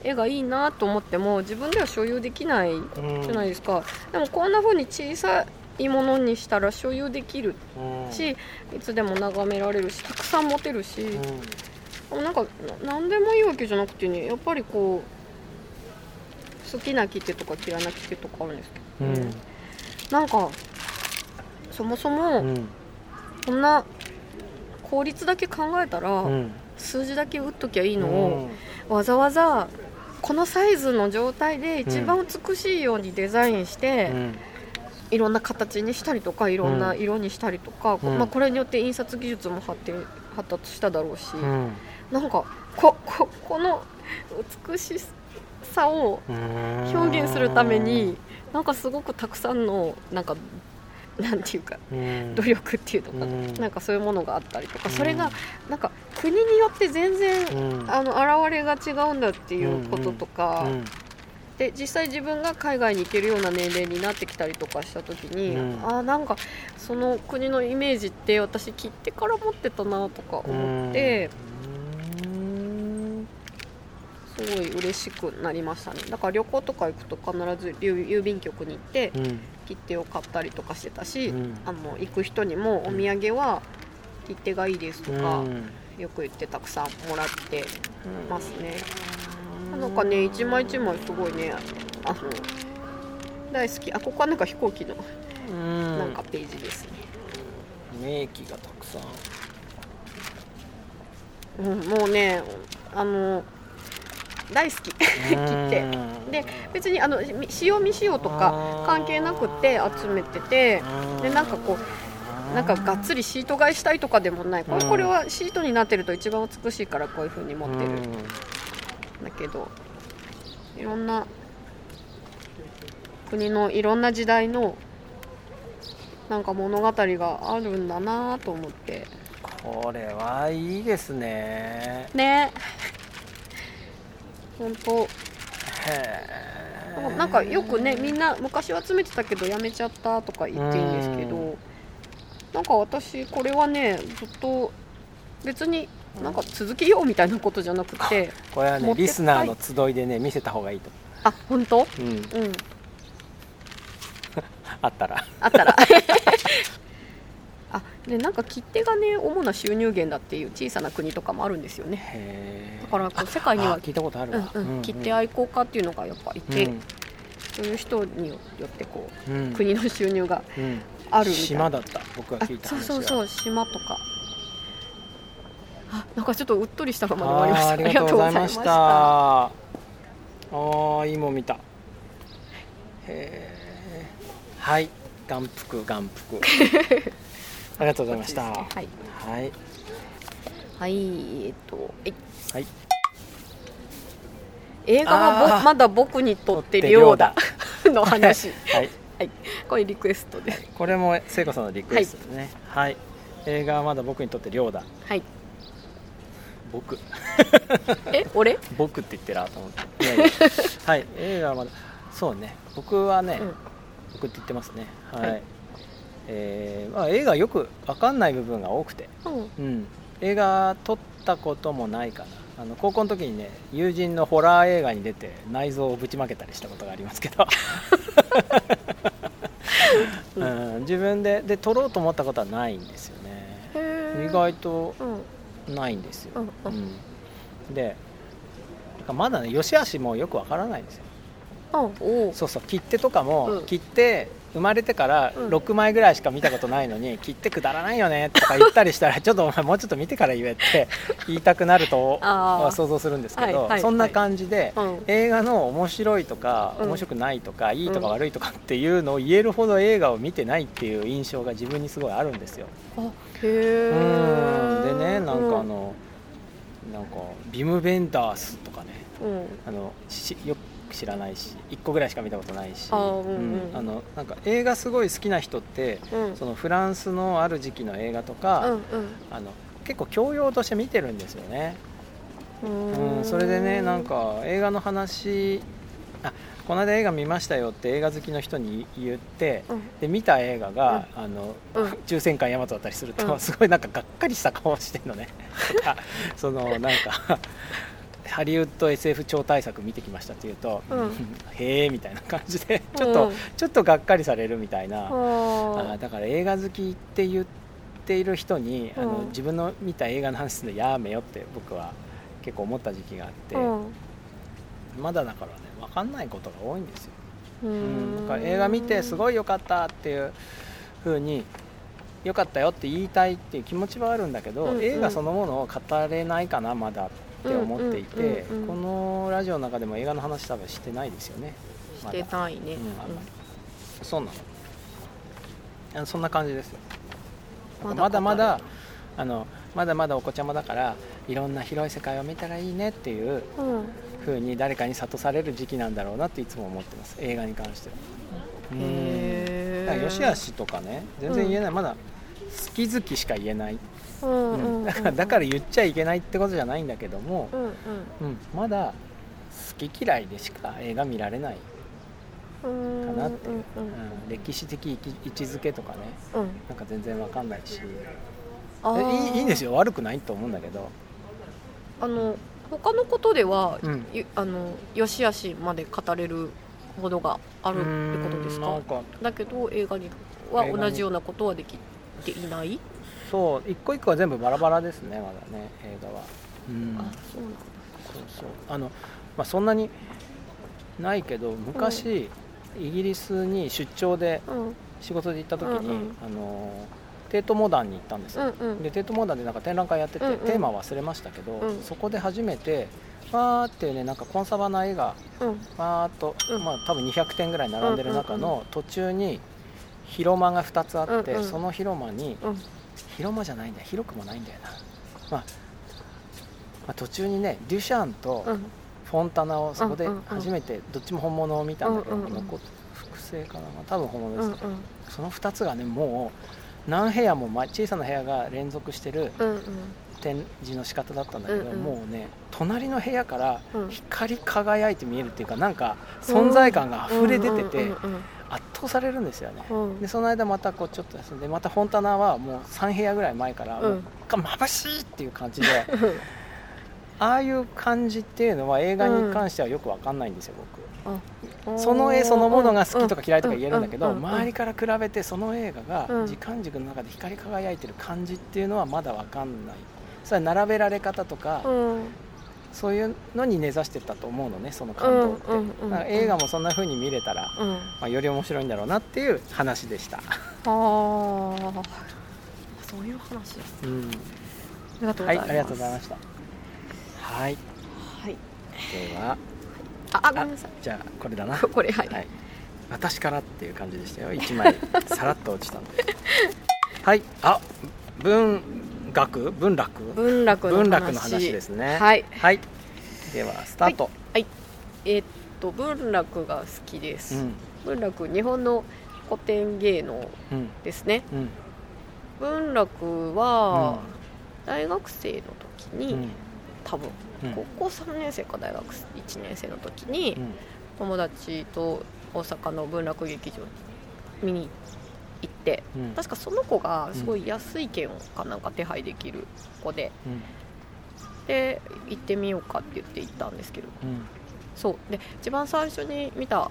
絵がいいなと思っても自分では所有できないうんじゃないですか、でもこんな風に小さいものにしたら所有できる。うん。しいつでも眺められるしたくさん持てるし、うん。なんかな何でもいいわけじゃなくてねやっぱりこう好きな切手とか嫌いな切手とかあるんですけど、うん。なんかそもそもうん。こんな効率だけ考えたら、うん。数字だけ打っときゃいいのを、わざわざこのサイズの状態で一番美しいようにデザインして、うんいろんな形にしたりとかいろんな色にしたりとか、うん。まあ、これによって印刷技術も発展発達しただろうし、うん。なんかこここの美しさをうん表現するためになんかすごくたくさんのなんかなんていうかうん。努力っていうのかな,、うん。なんかそういうものがあったりとか、うん。それがなんか国によって全然、うん。あの現れが違うんだっていうこととか、うんで実際自分が海外に行けるような年齢になってきたりとかした時に、うん。あーなんかその国のイメージって私切ってから持ってたなとか思って、うん。すごい嬉しくなりましたね。だから旅行とか行くと必ず郵郵便局に行ってうん。切手を買ったりとかしてたし、うん。あの行く人にもお土産は切手がいいですとか、うん。よく言ってたくさんもらってますね、なんかね一枚一枚すごいねあの大好き。あここはなんか飛行機のうん。なんかページですね、名機がたくさん。うん、もうねあの大好き。切手で別にあのみ使用未使用とか関係なくって集めててでなんかこうなんかがっつりシート買いしたいとかでもない。これうん。これはシートになってると一番美しいからこういう風に持ってる。んだけどいろんな国のいろんな時代のなんか物語があるんだなと思って。これはいいですね。ね。本当。へえなんかよくねみんな昔は集めてたけどやめちゃったとか言っていいんですけうどなんか私これはねずっと別になんか続けようみたいなことじゃなくてこれはねリスナーの集いでね見せた方がいいと。あ本当？思う、うん、うん。あったら。あったら。あでなんか切手がね主な収入源だっていう小さな国とかもあるんですよね。へだからこう世界にはあ聞いたことあるわ、うんうん、切手愛好家っていうのがやっぱいて、うん。そういう人によってこううん。国の収入がうん。あるみたいな。島だった。僕があ聞いたそうそうそう。島とかあなんかちょっとうっとりしたままで終わりました。ありがとうございました。あーいいもん見た。へえはい。眼福眼福。ありがとうございました。はい。はい。はいえっとはい。はい。映画はぼまだ僕にとって亮だ。の話。はい。はい。これリクエストで。これも聖子さんのリクエストですね。はい、映画はまだ僕にとって亮だ。はい僕。え俺？僕って言ってるなと思って。いやいや。はい映画はまだ。そうね。僕はね、うん。僕って言ってますね。はい、はい。えーまあ、映画よく分かんない部分が多くて。うん。うん、映画撮ったこともないかな。あの高校の時にね友人のホラー映画に出て内臓をぶちまけたりしたことがありますけど、うん、自分でで撮ろうと思ったことはないんですよね。へ意外とうんないんですよ、うんうん。うん、でまだね良し悪しもよくわからないんですよ。そうそう切手とかも、うん。切手生まれてからうん。6枚ぐらいしか見たことないのに、切手くだらないよねとか言ったりしたら ちょっとお前もうちょっと見てから言えって言いたくなると想像するんですけど、はいはいそんな感じで、うん。映画の面白いとか、うん。面白くないとかいいとか悪いとかっていうのを言えるほど映画を見てないっていう印象が自分にすごいあるんですよ。あへえうんでねなんかあの、なんかビム・ベンダースとかねうん。あのしよく知らないし1個ぐらいしか見たことないしうんうん。あのなんか映画すごい好きな人ってうん。そのフランスのある時期の映画とうんか、あの結構教養として見てるんですよね、うん。うん、それでねなんか映画の話あこの間映画見ましたよって映画好きの人に言ってうん。で見た映画が、あのうん。抽選会ヤマトだったりすると、うん。すごいなんかがっかりした顔してるのね。そのなんかハリウッド SF 超大作見てきましたって言うと、うん。へえみたいな感じでちょっと、うんちょっとがっかりされるみたいな、あだから映画好きって言っている人に、あのうん。自分の見た映画の話するのやめよって僕は結構思った時期があって、うん。まだだからね分かんないことが多いんですよ、ううん、だから映画見てすごい良かったっていう風に良かったよって言いたいっていう気持ちはあるんだけど、うんうん。映画そのものを語れないかなまだって思っていて、うんうんうんうんこのラジオの中でも映画の話多分してないですよね。まだ。してないね。うんそうなの。そんな感じですよ。まだまだまだあのまだまだお子ちゃまだからいろんな広い世界を見たらいいねっていううん風に誰かに諭される時期なんだろうなっていつも思ってます。映画に関しては。うん。からよしあししとかね。全然言えない、まだ好き好きしか言えない、うんうんううん。んだからだから言っちゃいけないってことじゃないんだけども、うんうん。うん、まだ好き嫌いでしか映画見られない、うんかなって。いううん。うん。歴史的位置づけとかね。うん。うんなんか全然わかんないし。いいんですよ。悪くないと思うんだけど。あの他のことでは、うん。ゆあの良し悪しまで語れるものがあるってことですか？だけど映画には同じようなことはできていない？そう一個一個は全部バラバラですねまだね映画は。うん。あそうなんだ。そうそう。あの、まあ、そんなにないけど昔、イギリスに出張でうん。仕事で行った時に、うんうん。あのテートモダンに行ったんですよ、うんうん。でテートモダンでなんか展覧会やってて、うんうん。テーマ忘れましたけど、うん。そこで初めてわーってねなんかコンサバな絵がうん。わーっと、うん。まあ多分200点ぐらい並んでる中うんの途中に広間が2つあって、うんうん。その広間にうん。広間じゃないんだよ。広くもないんだよな、まあまあ、途中にねデュシャンとうん。フォンタナをそこで初めてどっちも本物を見たんだけど、うんうんうん残っ複製かな。多分本物です、うんうん。その2つがねもう何部屋もま小さな部屋が連続してる展示の仕方だったんだけど、うんうん。もうね隣の部屋からうん。光り輝いて見えるっていうかなんか存在感が溢れ出てて圧倒されるんですよね、うん。うんでその間またこうちょっと休んでまたフォンタナはもう3部屋ぐらい前からうん。もう眩しいっていう感じでああいう感じっていうのは映画に関してはよくわかんないんですよ僕。うんその絵そのものが好きとか嫌いとか言えるんだけど周りから比べてその映画が時間軸の中で光り輝いてる感じっていうのはまだわかんないそれは並べられ方とかそういうのに根ざしてたと思うのねその感動って、うんうんうんだから映画もそんな風に見れたら、うんまあ、より面白いんだろうなっていう話でした、ああそういう話ですうん、ありがとうございますはいありがとうございましたはいはいではああごめんなさい。じゃあこれだな。これはい、はい、私からっていう感じでしたよ。1枚 さらっと落ちたんで。はい。あ文学？文楽？文楽の話。文楽の話ですね。はい。はい。ではスタート、えーっと文楽が好きです、うん。文楽日本の古典芸能うんですね。うん。文楽は大学生の時に、うん。多分うん高校3年生か大学1年生の時に、うん。友達と大阪の文楽劇場に見に行ってうん。確かその子がすごい安い券かなんか手配できる子でうん。で行ってみようかって言って行ったんですけど。うん。そう。で一番最初に見た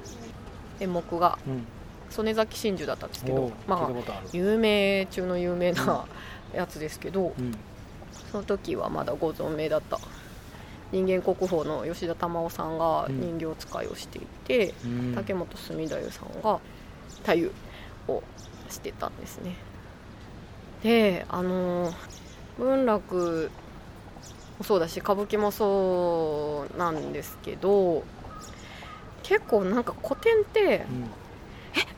演目がうん。曽根崎真珠だったんですけどまあ有名中の有名なやつですけどうん。その時はまだご存命だった人間国宝の吉田珠緒さんが人形使いをしていて、うん。竹本住太夫さんが太夫をしてたんですね。であの文楽もそうだし歌舞伎もそうなんですけど結構なんか古典ってうん。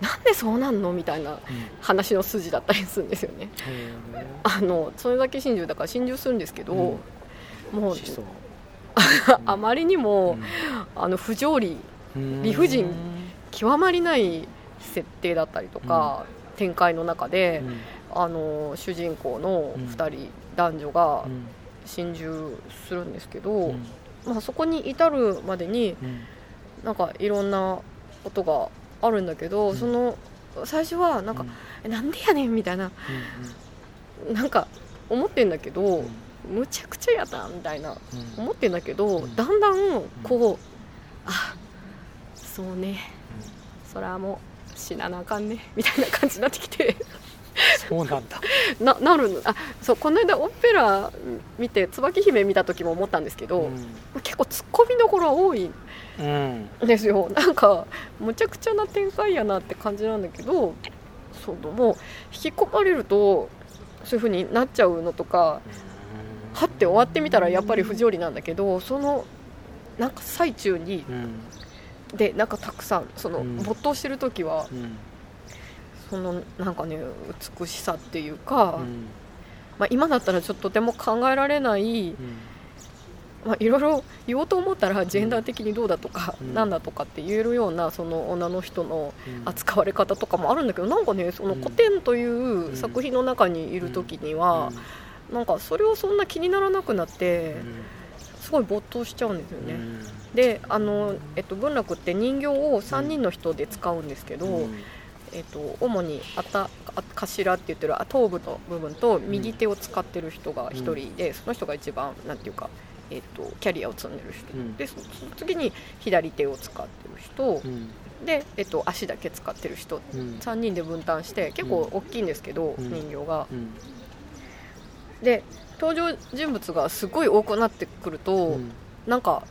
なんでそうなんの？みたいなうん。話の筋だったりするんですよね。へあのそれだけ真珠だから心中するんですけど、もうーしそう あまりにも、あの不条理うん。理不尽極まりない設定だったりとか、展開の中で、うん。あの主人公のうん。2人、男女がうん。心中するんですけど、うん。まあ、そこに至るまでにうん。なんかいろんなことがあるんだけど、うん。その最初はなんか、えなんでやねんみたいななんか思ってんだけど、うんむちゃくちゃやだみたいなうん。思ってんだけど、うん。だんだんこう、あそうね。それはもう死ななあかんね。みたいな感じになってきて。そうなんだ。ななるの。あそうこの間オペラ見て椿姫見た時も思ったんですけど、結構ツッコミどころは多いうんんですよ。なんかむちゃくちゃな展開やなって感じなんだけどそうもう引き込まれるとそういう風になっちゃうのとかはって終わってみたらやっぱり不条理なんだけどそのなんか最中にうん。でなんかたくさんそのうん。没頭してる時はうん。そのなんかね美しさっていうか、うん。まあ、今だったらちょっととても考えられない、まあ、いろいろ 言おうと思ったらジェンダー的にどうだとか、うん。なんだとかって言えるようなその女の人のうん。扱われ方とかもあるんだけどなんかねそのうん。古典という作品の中にいる時には、なんかそれをそんな気にならなくなってすごい没頭しちゃうんですよね。であの、えっと、文楽って人形を3人の人で使うんですけど、えっと、主にあたあ頭って言ってる頭部の部分と右手を使ってる人が1人で、その人が一番なんていうか、えっと、キャリアを積んでる人、うん。でそその次に左手を使ってる人、うん。で、えっと、足だけ使ってる人。うん。3人で分担して結構大きいんですけど、うん。人形が。うんで登場人物がすごい多くなってくると、うん。なんか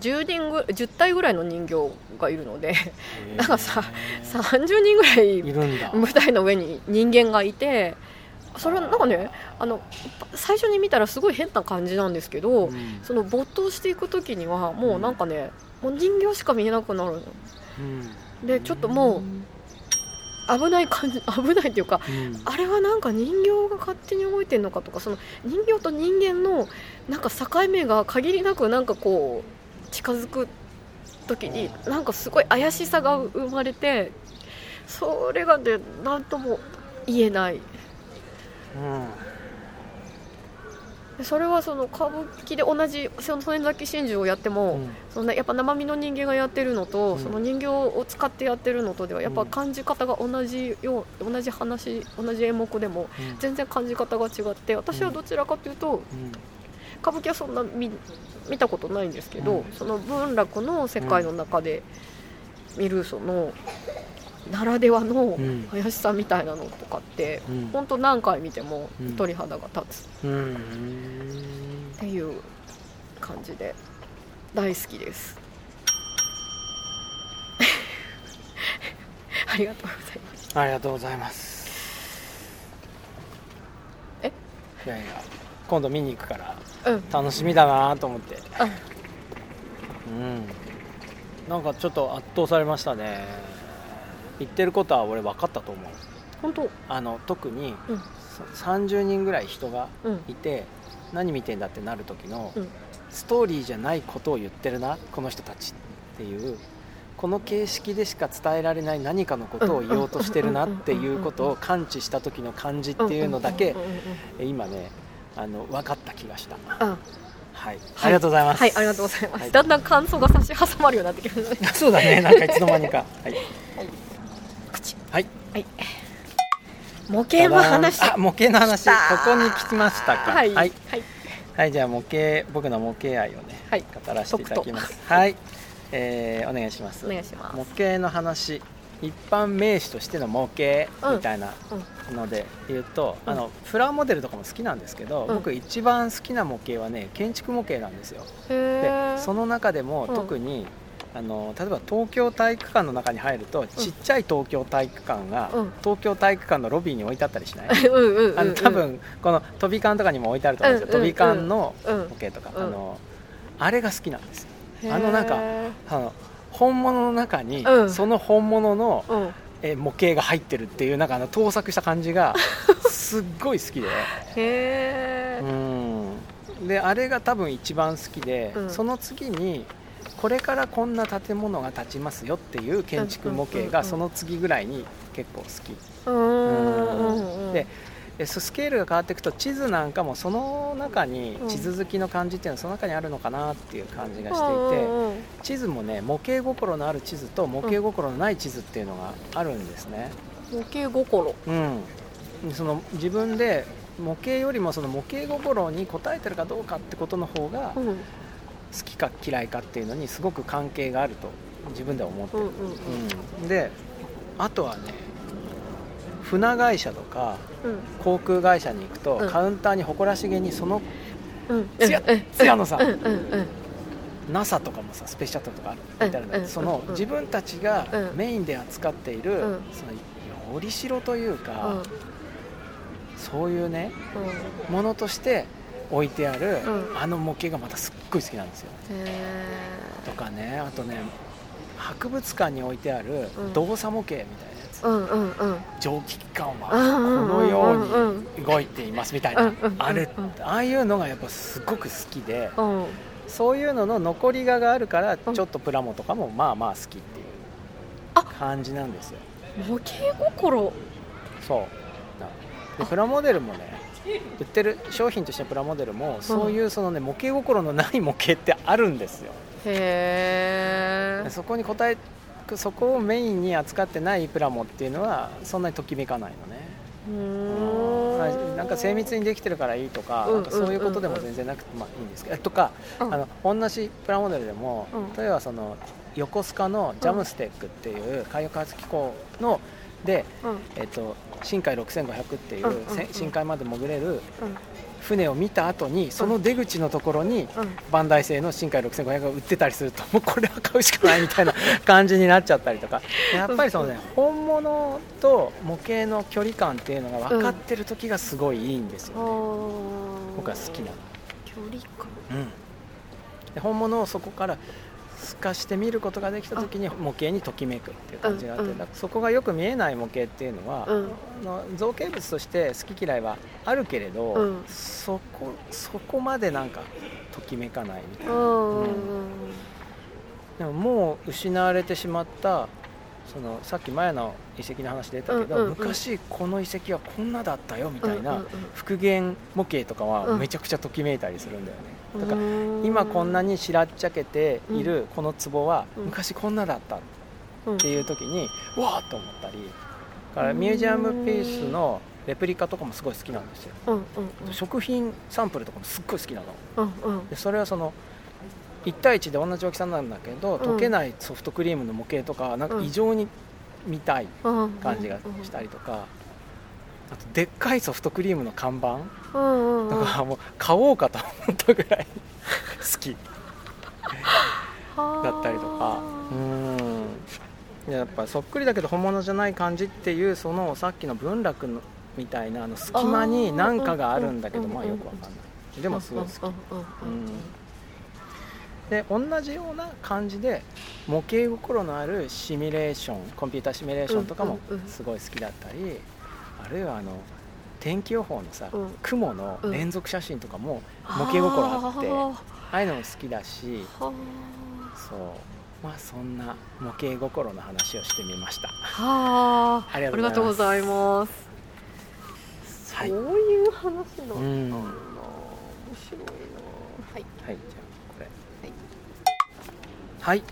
10人ぐ10体ぐらいの人形がいるのでなんかさ30人ぐらいいるんだ。舞台の上に人間がいてそれはなんかねあの最初に見たらすごい変な感じなんですけど、うん。その没頭していく時にはもうなんかね、もう人形しか見えなくなるの。うん。でちょっともう危ない感じ 危ないっていうかうん。あれはなんか人形が勝手に動いてるのかとかその人形と人間のなんか境目が限りなくなんかこう近づく時になんかすごい怪しさが生まれてそれがね何とも言えない。でそれはその歌舞伎で同じその曽根崎真珠をやっても、うん。そんなやっぱ生身の人間がやってるのと、うん。その人形を使ってやってるのとではやっぱ感じ方が同じよう同じ話同じ演目でもうん。全然感じ方が違って私はどちらかというとうん。歌舞伎はそんな見見たことないんですけど、うん。その文楽の世界の中で見るそのならではのうん。怪しさみたいなのとかってうん。本当何回見てもうん。鳥肌が立つ。うん。っていう感じで大好きです。ありがとうございます。ありがとうございます。え？いやいや今度見に行くからうん。楽しみだなと思って。あうん。なんかちょっと圧倒されましたね言ってることは俺分かったと思う。本当？あの特にうん。そ30人ぐらい人がうん。いて何見てんだってなる時のうん。ストーリーじゃないことを言ってるなこの人たちっていうこの形式でしか伝えられない何かのことを言おうとしてるなっていうことを感知した時の感じっていうのだけうんうんうんうん今ねあの分かった気がした。あ。はい。ありがとうございます。はいありがとうございます、はい。だんだん感想が差し挟まるようになってきましたね。そうだね。なんかいつの間にか。はい口。はい。はい。模型の話。あ模型の話。ここに聞きましたか。はい。はい、はい。はいじゃあ模型僕の模型愛をね、はい。語らせていただきます。はい、えーお願いします。お願いします。模型の話。一般名詞としての模型みたいなので言うと、うん。あのプラモデルとかも好きなんですけど、うん。僕一番好きな模型はね建築模型なんですよ。へでーその中でもうん。特に、あの例えば東京体育館の中に入るとちっちゃい東京体育館が、うん。東京体育館のロビーに置いてあったりしない？あの多分この飛び館とかにも置いてあると思うんですよ、飛び館のうん。模型とか、うん。あのあれが好きなんですあのなんかあの本物の中に、うん。その本物のうん。え模型が入ってるっていうなんかあの盗作した感じがすっごい好きで。へー。うん。であれが多分一番好きで、うん。その次にこれからこんな建物が建ちますよっていう建築模型がその次ぐらいに結構好き。ででススケールが変わっていくと地図なんかもその中にうん。地図好きの感じっていうのはその中にあるのかなっていう感じがしていて、地図もね模型心のある地図と模型心のない地図っていうのがあるんですね、模型心。うん、その自分で模型よりもその模型心に応えてるかどうかってことの方が好うんきか嫌いかっていうのにすごく関係があると自分では思ってる、うんであとはね船会社とかうん。航空会社に行くと、うん。カウンターに誇らしげにそのうん。つやうん。つやのさ NASA とかもさスペシャトルとかある。うん。みたいなうん。そのうん。自分たちがうん。メインで扱っている、うん。そのよりしろといううん。か、そういうねうん。ものとして置いてある、うん。あの模型がまたすっごい好きなんですよ。へとかねあとね博物館に置いてあるうん。動作模型みたいなやつ、ーうんうんうん。蒸気機関はこのように動いていますみたいな、うんうんあれうん。ああいうのがやっぱすごく好きでうん。そういうのの残りががあるからうん。ちょっとプラモとかもまあまあ好きっていうあ。感じなんですよ。模型心。そう。でプラモデルもね売ってる商品としてのプラモデルもそういうそのね模型心のない模型ってあるんですよ。へえそこに応えそこをメインに扱ってないプラモっていうのはそんなにときめかないのね。うーん。なんか精密にできてるからいいとか,、うんなんかそういうことでも全然なくてまあいいんですけど、とか、うん。あの同じプラモデルでも、うん。例えばその横須賀のジャムステックっていう海洋開発機構ので、うん。えっと、深海6500っていう、深海まで潜れるうん。船を見た後にその出口のところに、うん。バンダイ製の深海6500が売ってたりするともうこれは買うしかないみたいな感じになっちゃったりとか。やっぱりそのね本物と模型の距離感っていうのが分かってる時がすごいいいんですよ、あねー。僕は好きなの、距離感。うん、で本物をそこから透かして見ることができた時に模型にときめくっていう感じがあって、うんうん。だからそこがよく見えない模型っていうのは、うん。あの造形物として好き嫌いはあるけれど、うん。そこそこまでなんかときめかないみたいな。うんでももう失われてしまったそのさっき前の遺跡の話出たけど、うんうんうん。昔この遺跡はこんなだったよみたいな復元模型とかはうん。めちゃくちゃときめいたりするんだよね、だか今こんなにしらっちゃけているこの壺はうん。昔こんなだったっうん。ていう時にうわーっと思ったりだからミュージアムピースのレプリカとかもすごい好きなんですよ。うんうん食品サンプルとかもすっごい好きなの。うんうん。でそれはその1対1で同じ大きさなんだけど、ん。溶けないソフトクリームの模型とかなんか異常に見たいうん。感じがしたりとか、あとでっかいソフトクリームの看板？うんうんとかもう買おうかと思ったぐらい。好き。だったりとか。うん。やっぱそっくりだけど本物じゃない感じっていうそのさっきの文楽のみたいなあの隙間に何かがあるんだけどまあよくわかんない。でもすごい好き。で同じような感じで模型心のあるシミュレーションコンピューターシミュレーションとかもすごい好きだったり、あるいはあの天気予報のさ、うん。雲の連続写真とかも模型心あって、ああいうのも好きだしはそう。まあそんな模型心の話をしてみました。はあ。ありがとうございます。そういう話なんだ。な、うん。面白いな。はい。はいじゃあこれ。はい、ん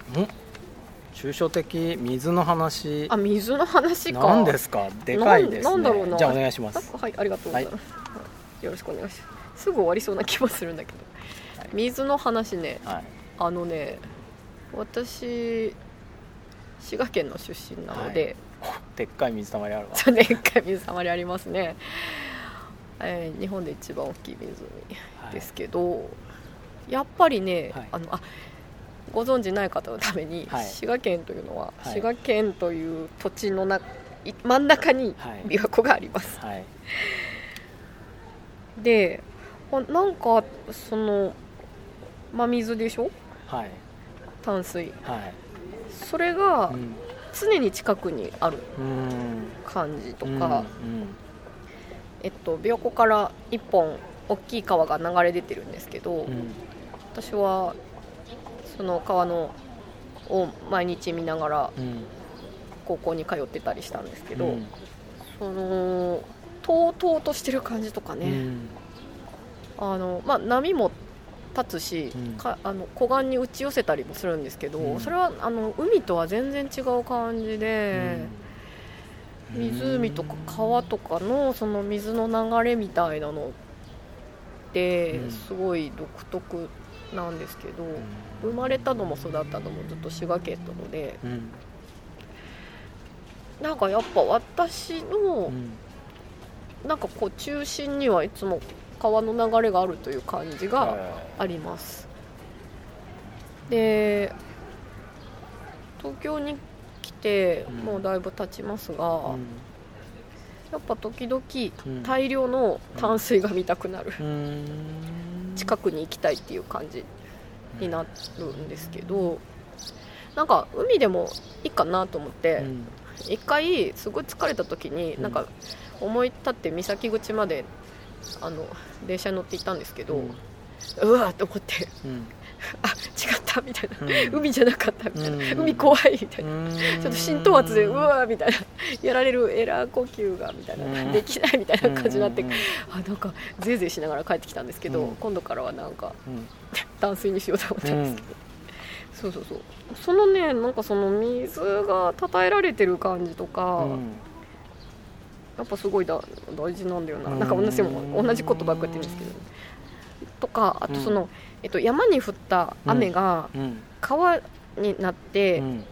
抽象的水の話。あ水の話か。何ですか？でかいですね。なんだろうな。じゃあお願いします。はいありがとうございます、はい。よろしくお願いします。すぐ終わりそうな気もするんだけど、はい。水の話ね。はい。あのね私滋賀県の出身なので、でっかい水たまりあるわ。でっかい水たまりありますね、えー日本で一番大きい湖ですけど、やっぱりね、はい。あのあご存知ない方のために、はい。滋賀県というのは、はい。滋賀県という土地のない真ん中にはい。琵琶湖があります、はい。でなんかその真水でしょ？はい。淡水。はい。それがうん。常に近くにあるうん。感じとか、うん。えっと、琵琶湖から一本大きい川が流れ出てるんですけど、うん。私はその川のを毎日見ながらうん。高校に通ってたりしたんですけど、うん。そのとうとうとしてる感じとかね、うん。あのまあ、波も立つし、うん。かあの湖岸に打ち寄せたりもするんですけど、うん。それはあの海とは全然違う感じで、湖とか川とかのその水の流れみたいなのってうん。すごい独特なんですけど、生まれたのも育ったのもずっと滋賀県なのでうん。なんかやっぱ私うのん。なんかこう中心にはいつも川の流れがあるという感じがあります。で東京に来てうん。もうだいぶ経ちますが、うん。やっぱ時々うん。大量の淡水が見たくなる、うん。近くに行きたいっていう感じになるんですけどなんか海でもいいかなと思ってうん。一回すごい疲れた時にうん。なんか思い立って三崎口まであの電車に乗って行ったんですけど、うわーって思ってうん あ違ったみたいな、うん。海じゃなかったみたいな、うん。海怖いみたいな、うん。ちょっと浸透圧でうわーみたいな。やられるエラー呼吸がみたいな、うん。できないみたいな感じになって、うんあなんかぜいぜいしながら帰ってきたんですけど、うん。今度からはなんかうん。淡水にしようと思ったんですけど、そうそうそう。そのねなんかその水が称えられてる感じとか、うん。やっぱすごいだ大事なんだよな、うん。なんか私も同じことばっかり言ってるんですけどとかあとその、えっと、山に降った雨がうん。川になって、うん。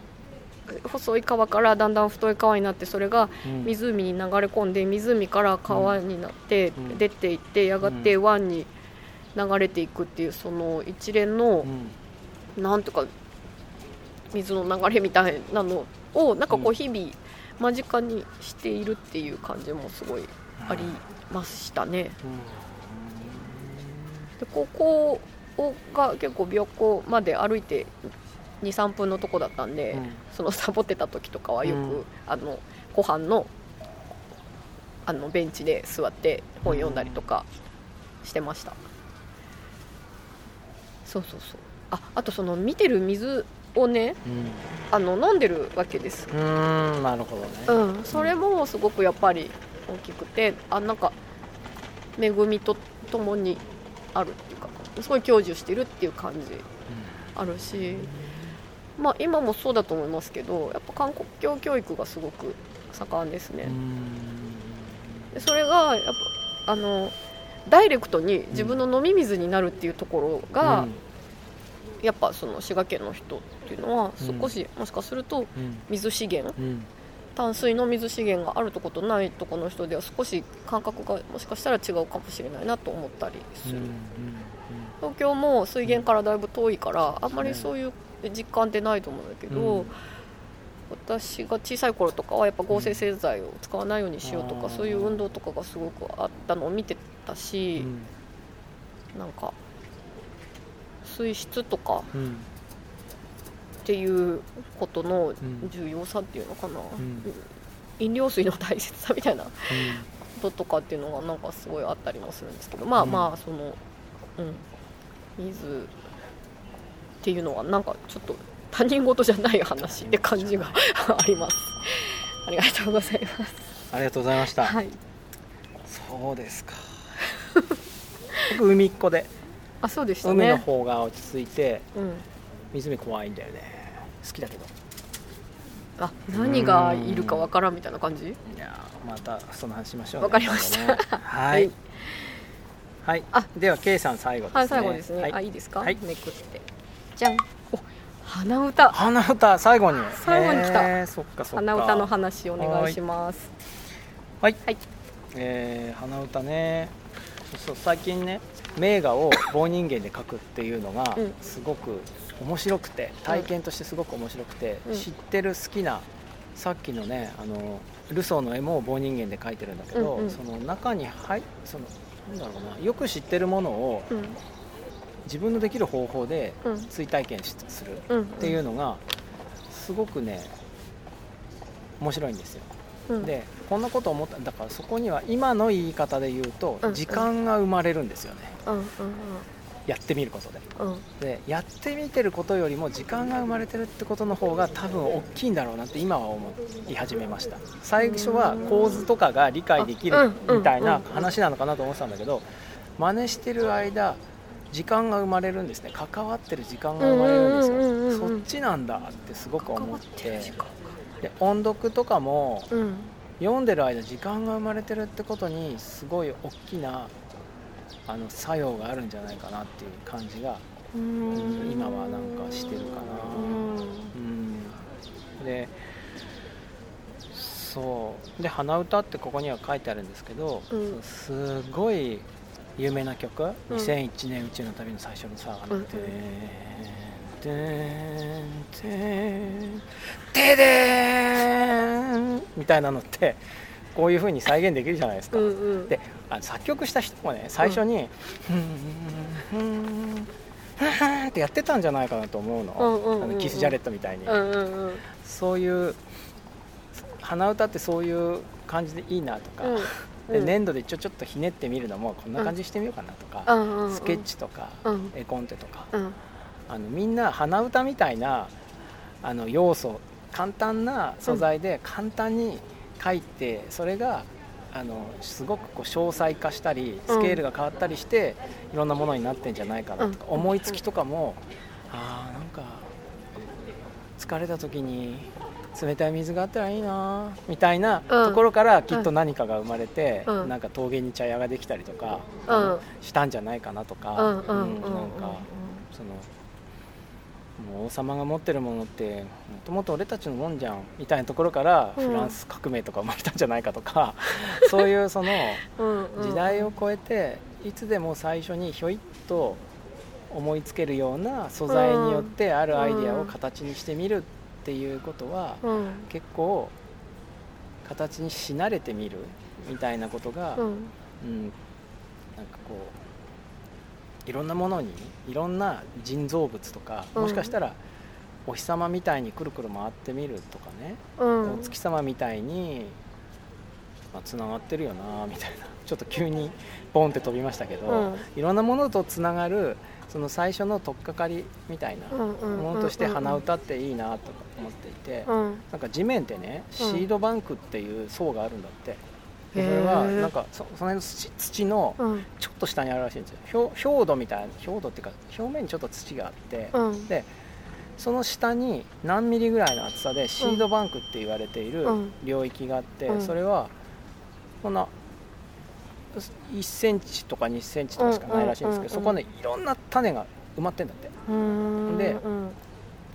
細い川からだんだん太い川になってそれがうん。湖に流れ込んで湖から川になってうん。出ていってやがて湾に流れていくっていうその一連のうん。なんとか水の流れみたいなのをなんかこううん。日々間近にしているっていう感じもすごいありましたね。でここが結構琵琶湖まで歩いて23分のとこだったんで、うん。そのサボってた時とかはよく、うん。あの湖畔のあのベンチで座って本読んだりとかしてました、そうそうそう。ああとその見てる水をねうん。あの飲んでるわけです。うんなるほどね。うん。それもすごくやっぱり大きくてあなんか恵みとともにあるっていうかすごい享受してるっていう感じ。あるし、まあ、今もそうだと思いますけどやっぱ韓国教教育がすごく盛んですね、でそれがやっぱあのダイレクトに自分の飲み水になるっていうところが、やっぱその滋賀県の人っていうのはうん。少し、もしかするとうん。水資源うん淡水の水資源があるとことないとこの人では少し感覚がもしかしたら違うかもしれないなと思ったりする、東京も水源からだいぶ遠いからあんまりそういう実感ってないと思うんだけど、うん。私が小さい頃とかはやっぱ合成製剤を使わないようにしようとか、そういう運動とかがすごくあったのを見てたし、なんか水質とかうんっていうことの重要さっていうのかな、ん。飲料水の大切さみたいなこととかっていうのがなんかすごいあったりもするんですけど。まあうん。まあそのうん。水っていうのはなんかちょっと他人事じゃない話って感じがあります。ありがとうございます。ありがとうございました、はい。そうですか。僕海っ子で。あそうでした海のね方が落ち着いてうん。湖怖いんだよね好きだけど。あ何がいるかわからんみたいな感じ？いやーまたその話しましょう、わかりました。ねはい。はい、あでは K さん最後ですね。はい最後ですね、はい。あいいですか、はい。めくって。じゃん。お鼻歌。花歌最後に。最後に来た。へーそっかそっか。鼻歌の話お願いします。はい、はい。えー鼻歌ね。そう最近ね名画を棒人間で描くっていうのがうん。すごく面白くて体験としてすごく面白くて、うん。知ってる好きなさっきのねあのルソーの絵も棒人間で描いてるんだけど、うんうん。その中に入そのなんだろうなよく知ってるものをうん。自分のできる方法でうん。追体験しするうん。っていうのがすごくね面白いんですよ。うん。でこんなこと思っただからそこには今の言い方で言うとうん。時間が生まれるんですよね、うん。うんやってみることで。うん。うんでやってみてることよりも時間が生まれてるってことの方が多分大きいんだろうなって今は思い始めました。最初は構図とかが理解できるみたいなうん話なのかなと思ってたんだけど真似してる間時間が生まれるんですね。関わってる時間が生まれるんですよ。そっちなんだってすごく思って。で音読とかもうん。読んでる間時間が生まれてるってことにすごい大きなあの作用があるんじゃないかなっていう感じが、今はなんかしてるかな。うん。うん、でそう。で鼻歌ってここには書いてあるんですけど、うん。すごい有名な曲、うん。2001年宇宙の旅の最初のさあのうんて。ーんてーんてーんてでーん。みたいなのってこういう風に再現できるじゃないですか、うんうん。であ作曲した人もね最初に「ふんふんふんふん」ってやってたんじゃないかなと思うの,、うんうんうんうんあのキス・ジャレットみたいに、うんうんうんそういう鼻歌ってそういう感じでいいなとか、うんで粘土でちょちょっとひねってみるのもこんな感じしてみようかなとか、うんうんうんスケッチとか、うん絵コンテとかうんあのみんな鼻歌みたいなあの要素簡単な素材で簡単に描いて、それがあのすごくこう詳細化したりスケールが変わったりして、いろんなものになってんじゃないかなとか、うん。思いつきとかも、ああなんか疲れた時に冷たい水があったらいいなみたいなうん。ところからきっと何かが生まれて、うん。なんか峠に茶屋ができたりとか、うん。したんじゃないかなとか、うんうんうん。うんなんかそのもう王様が持ってるものってもともと俺たちのもんじゃんみたいなところからうん。フランス革命とか生まれたんじゃないかとか、そういうそのうんうん。時代を超えていつでも最初にひょいっと思いつけるような素材によってあるアイデアを形にしてみるっていうことはうん。結構形にし慣れてみるみたいなことが、うん。うん、なんかこういろんなものにいろんな人造物とかうん。もしかしたらお日様みたいにくるくる回ってみるとかね、うん。お月様みたいにつながってるよなみたいな。ちょっと急にボンって飛びましたけど、うん。いろんなものとつながるその最初の取っかかりみたいなものとして鼻歌っていいなと思っていて。うん。なんか地面ってねシードバンクっていう層があるんだって、それはなんかそその辺の土土のうん。ちょっと下にあるらしいんですよ。氷氷土みたいな氷土っていうか表面にちょっと土があって、うん。でその下に何ミリぐらいの厚さでシードバンクって言われているうん。領域があって、うん。それはこんな1センチとか2センチとかしかないらしいんですけど、うんうんそこはねいろんな種が埋まってんだって。うん。でうん。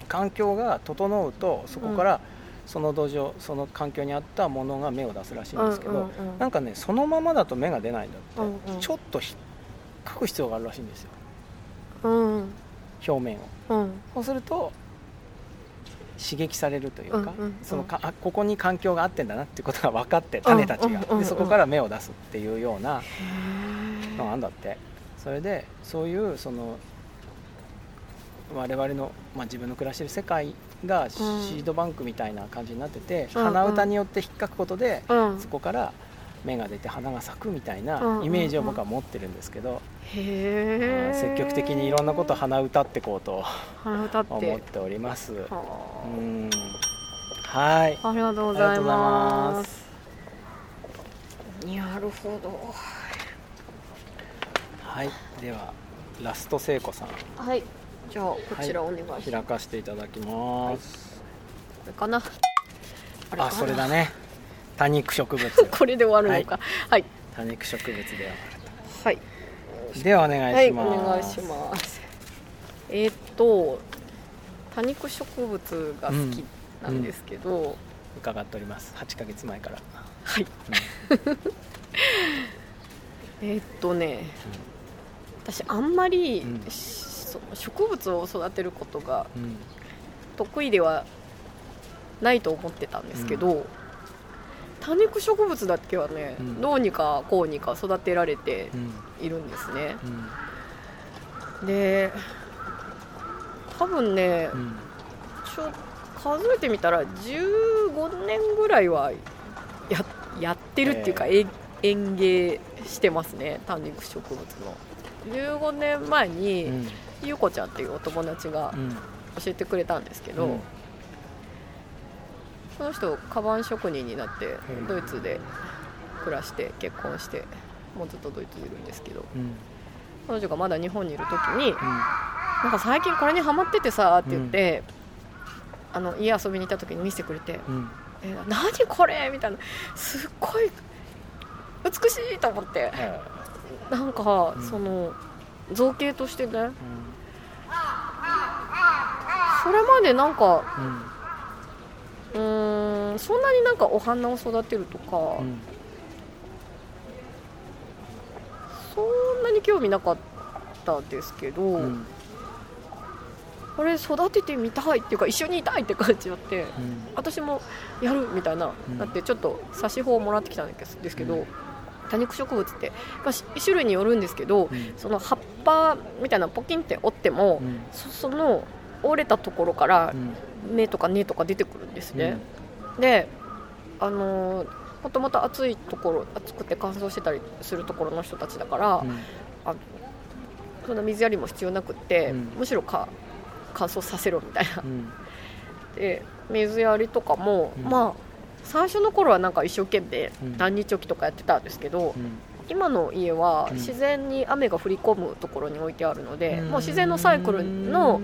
環境が整うとそこからその土壌その環境に合ったものが芽を出すらしいんですけど、うんうんうん。なんかねそのままだと芽が出ないんだって、うんうん。ちょっとひ書く必要があるらしいんですよ。うん。表面を。うん。そうすると刺激されるというか、うんうんうん。そのかあここに環境が合ってんだなっていうことが分かって種たちが、うんうん。でそこから芽を出すっていうようなのがあるんだって。それでそういうその我々の、まあ、自分の暮らしてる世界がシードバンクみたいな感じになってて、うん。うん鼻歌によって引っかくことで、うん。そこから芽が出て花が咲くみたいなんイメージを僕は持ってるんですけど、へえまあ積極的にいろんなこと鼻歌ってこうと鼻歌って。思っております。はうん。はい。あありがとうございます。なるほど。はい。ではラスト聖子さん。はいじゃあこちらお願いします、開かせていただきます、これかな。あそれだね。多肉植物。これで終わるのか。はい。多肉植物ではい。はではお願はいいおします、願いします。えーっと多肉植物が好きなんですけど、伺っております。8ヶ月前から、はい。えーっとね私あんまり、うん。しその植物を育てることがうん。うん得意ではないと思ってたんですけど、多肉植物だけはね、うん。どうにかこうにか育てられてうん。いるんですね。うん。で多分ね、うん。ちょ数えてみたら15年ぐらいはややってるっていうか、ええ園芸してますね多肉植物の。15年前に、うんゆうこちゃんっていうお友達がうん。教えてくれたんですけど、うん。その人カバン職人になってうん。ドイツで暮らして結婚してもうずっとドイツにいるんですけどうん。彼女がまだ日本にいる時にうん。なんか最近これにハマっててさって言って、あの家遊びに行った時に見せてくれてうん「え何これ?」みたいな。すっごい美しいと思って。はなんか、うん。その造形としてねそれまでなんかうん。うーんそんなになんかお花を育てるとか、うん。そんなに興味なかったですけど、うん。これ育ててみたいっていうか一緒にいたいって感じあってうん。私もやるみたいな、うん。だってちょっと差し法をもらってきたんですけど、うん多肉植物って、まあ、し種類によるんですけど、うん。その葉っぱみたいなのポキンって折っても、うん。そその折れたところからうん。芽とか根とか出てくるんですね、であのーもともと暑いところ暑くて乾燥してたりするところの人たちだから、うん。そんな水やりも必要なくって、うん。むしろか乾燥させろみたいな。うん。で水やりとかも、うん。まあ最初の頃はなんか一生懸命うん。何日おきとかやってたんですけど、うん。今の家はうん。自然に雨が降り込むところに置いてあるので、うん。もう自然のサイクルの、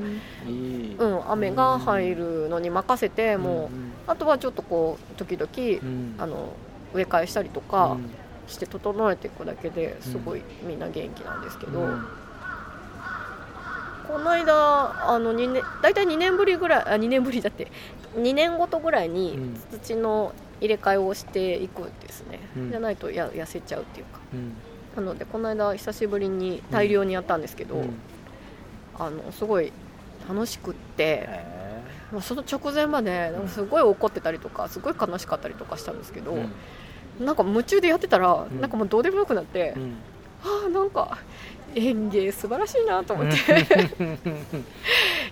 うん、雨が入るのに任せて、もうあとはちょっとこう時々、うん。あの植え替えしたりとうかん。して整えていくだけですごいみんな元気なんですけど、うんこの間あの2年大体2年ぶりぐらいあ2年ぶりだって2年ごとぐらいにうん。土の入れ替えをしていくんですね、うん。じゃないとや痩せちゃうっていうか。うん。なのでこの間久しぶりに大量にやったんですけど、うん。あのすごい楽しくって、へもうその直前まですごい怒ってたりとかすごい悲しかったりとかしたんですけど、なんか夢中でやってたら、ん。なんかもうどうでもよくなって、うん。ああなんか園芸素晴らしいなと思って、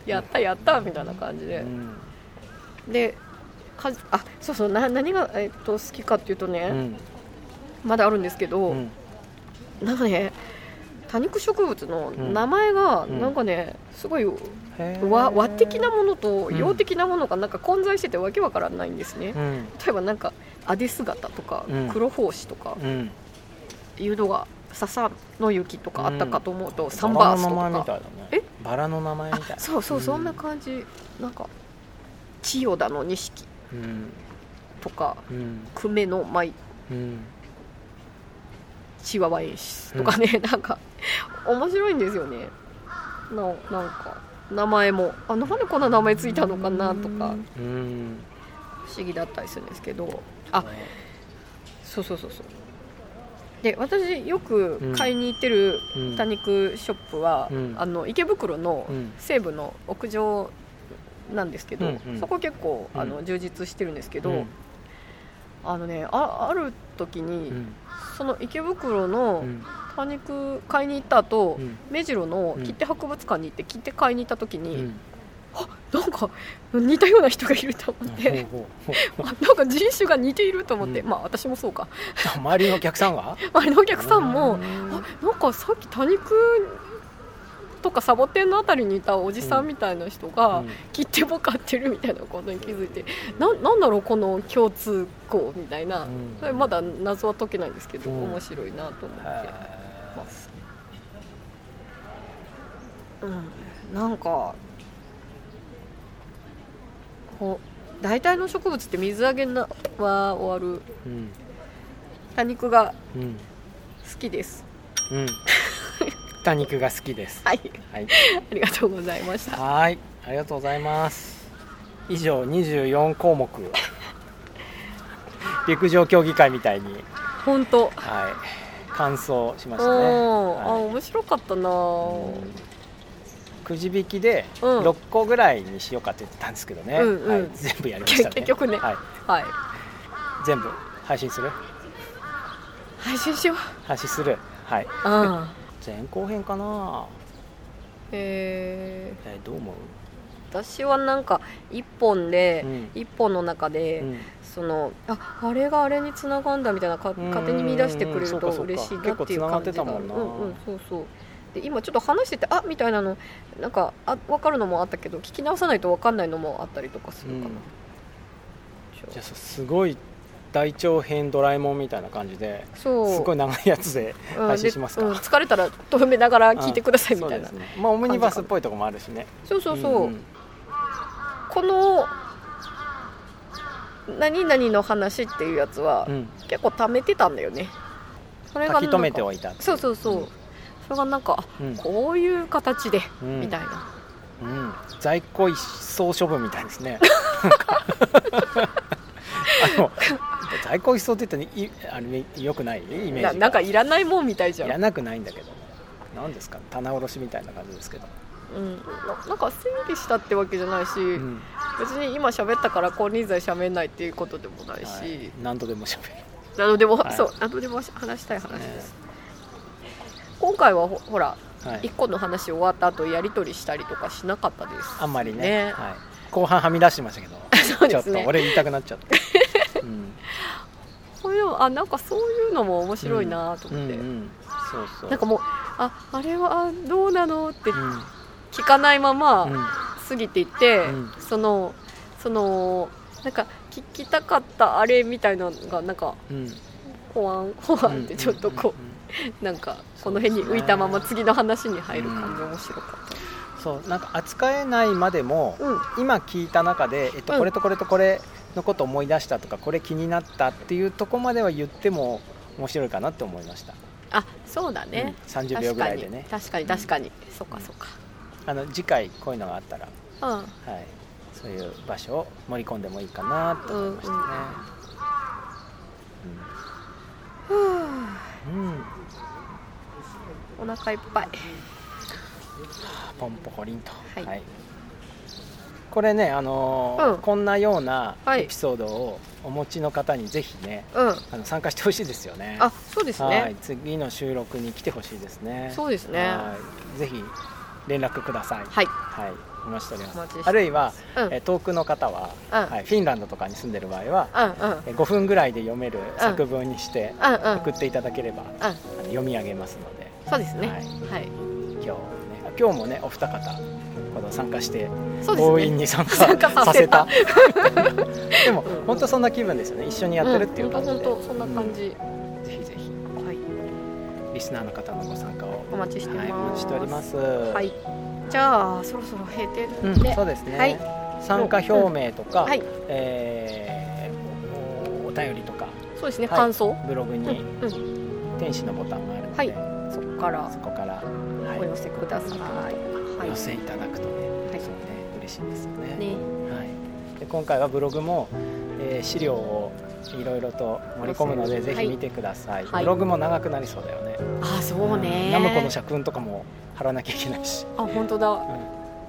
やったやったみたいな感じで、うん。でかあそうそうな何が、えっと好きかっていうとね、うん。まだあるんですけど、うん。なんかね多肉植物の名前がうん。なんかねすごい和和的なものとうん。洋的なものがなんか混在しててわけわからないんですね、うん。例えばなんかアデ姿とかうん。黒胞子とかうん。いうのが笹の雪とかあったかと思うと、サンバラバーストとか。の名前みたいだね。え？バラの名前みたい。あそうそう、うん。そんな感じ。なんか千代田の錦。うん。とかうん。久米の舞。うん。チワワ演出とかね、なんか面白いんですよね。ななんか名前も。あなんでこんな名前ついたのかなとか。うん。不思議だったりするんですけど。あそうそうそうそうで私よく買いに行ってるうん。多肉ショップは、うん。あの池袋のうん。西部の屋上なんですけど、うんうん。そこ結構あのうん充実してるんですけど、うん。あのねあある時に、うん。その池袋のうん。多肉買いに行った後、うん。目白のうん。切手博物館に行って切手買いに行った時に、うんなんか似たような人がいると思って、なんか人種が似ていると思って、うん。まあ私もそうか。う周りのお客さんは 周りのお客さんもうん。あなんかさっき多肉とかサボテンのあたりにいたおじさんみたいな人が、うん。切手も買ってるみたいなことに気づいてななんだろうこの共通項みたいな、うん。それまだ謎は解けないんですけど、うん。面白いなと思って。へます、うん、なんかこう大体の植物って水揚げなは終わる。ーうん多肉がうん好きです。うん。多肉が好きです。はい。はい。ありがとうございました。はい。ありがとうございます。以上24項目。陸上競技会みたいに。本当。はい。完走しましたね、うんあはい。面白かったなくじ引きでうん。6個ぐらいにしようかって言ってたんですけどね、うんうん。はい、全部やりましたね。結局ね。はい、はい。全部？配信する？配信しよう。配信する？はい。うん。前後編かな。ええーどう思う、ー私はなんか一本で、うん。一本の中で、うん。そのああれがあれにつながんだみたいなかうん。勝手に見出してくれると嬉しいなっていう感じが結構繋がってたもんな。うんうんそうそうで今ちょっと話しててあみたいなのなんかあ分かるのもあったけど聞き直さないと分かんないのもあったりとかするかな、うん。じゃあさすごい大長編ドラえもんみたいな感じでそう。すごい長いやつでうん。配信しますか？でうん。疲れたら止めながら聞いてくださいみたいなね。まあオムニバスっぽいとこもあるしね。そうそうそう、んん。この何々の話っていうやつは、うん。結構貯めてたんだよね。それ書き留めてはおいたそう。そうそう、う。んそれがなんか、あうん。こういう形で、うん。みたいな。うん、在庫一掃処分みたいですね。あの在庫一掃って言ったらいあれよくない？イメージが。ななんかいらないもんみたいじゃん。いらなくないんだけど。何ですか？棚卸しみたいな感じですけど、うん、ななんか整理したってわけじゃないし、うん。別に今喋ったから金輪際喋んないっていうことでもないし、はい。何度でもしゃべる。何度でも、はい。そう何度でも話したい話です、今回はほほらはい。一個の話終わった後やり取りしたりとかしなかったですあんまりね。ねはい、後半はみ出してましたけど。ね。ちょっと俺言いたくなっちゃった、うん。こういうのあなんかそういうのも面白いなとうん思って、うん、そうそう。なんかもうああれはどうなのってうん。聞かないままうん。過ぎていって、うん。そのそのなんか聞きたかったあれみたいなのがなんかうん。ほわんほわんってちょっとこう なんかこの辺に浮いたまま次の話に入る感じ。面白かっそうなんか扱えないまでも、たうん。今聞いた中で、えっと、うん。これとこれとこれのこと思い出したとかこれ気になったっていうとこまでは言っても面白いかなって思いました、あそうだね、うん。30秒ぐらいでね。確かに確かに確かに、そっかそっか。あの次回こういうのがあったら、うん。はい、そういう場所を盛り込んでもいいかなと思いましたね、うん。うんお腹いっぱい。ポンポコリンと、はい。これね、あのーうん。こんなようなはい。エピソードをお持ちの方にぜひねうん。あの参加してほしいですよね。あそうですはい。ね次の収録に来てほしいですね。そうですね。はい。ぜひ連絡ください。はい。はい。お待ちしております。あるいは、うん。え遠くの方は、うん。はい、フィンランドとかに住んでる場合は、うんうん。え5分ぐらいで読める作文にして送っていただければ、読み上げますのでそうですね。はい。はい。今日ね今日もねお二方この参加してそう強引に参加させた。でもうん。本当そんな気分ですよね。一緒にやってるっていう感じで、ん、本当本当そんな感じ、うんぜひぜひ。はい。リスナーの方のご参加をお待ちしてはい、お待ちしております。はい。じゃあそろそろ閉店うんで、そうですね、はい。参加表明とか、はい。えーおお便りとか。そうですね、はい。感想。ブログうん。にうん。天使のボタンがあるので、はいそこからそこから、はい。お寄せください、はい。お寄せいただくとね、はい。そうね嬉しいですよね。ね。はい、で今回はブログも、えー資料をいろいろと盛り込むので、はいぜひ見てください、はい。ブログも長くなりそうだよね、あそうね。ナムコの社訓とかも貼らなきゃいけないし、あ本当だ。うん。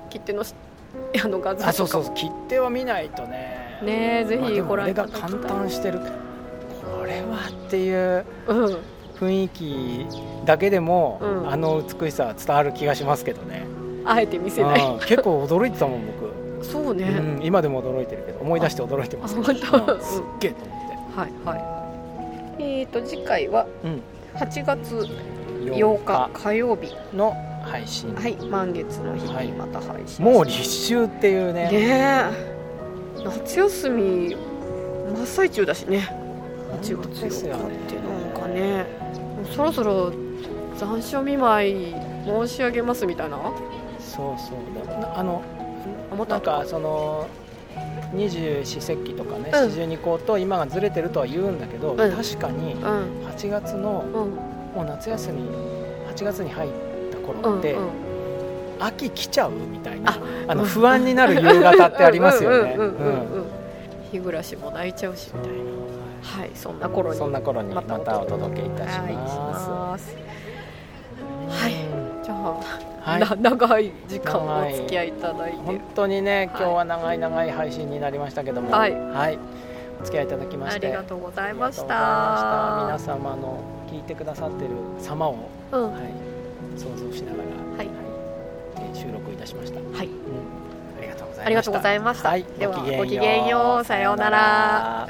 切手のし あの画像とかあそうそう。切手は見ないとね。ねぜひご覧いた俺がだきたい簡単してる。これはっていう。うん雰囲気だけでも、うん。あの美しさは伝わる気がしますけどね。あえて見せない。うん。結構驚いてたもん僕。そうね、うん、今でも驚いてるけど思い出して驚いてます。本当。うん。すっげえと思って。はいはい。えーと次回はうん。8月8日火曜日の配信、はい満月の日はい。にまた配信。もう立秋っていうね。ねえ。夏休み真っ最中だしね。8本当月です8日ってなんかねそろそろ残暑見舞い申し上げますみたいな？そうそう。あのなんかその二十四節気とかねうん。四十二候と今がずれてるとは言うんだけど、ん。確かにうん。8月のうん。もう夏休み8月に入ったう頃って、んうん。秋来ちゃうみたいなああの不安になる夕方ってありますよね。日暮らしも泣いちゃうしみたいなはいそんな頃にそんな頃にままたたお届けいたします。はいうんじゃあ、はい。な長い時間お付き合いいただいて。本当にね、はい。今日は長い長い配信になりましたけども、はい。お付き合いいただきまあして。ありがとうございまた。した。皆様の聞いてくださってる様を、うん。はい、想像しながら、はい。えー収録いたしました、はい。うん。ありがとうございました。ありがとうございました。はい、ではごきげんよう。さようなら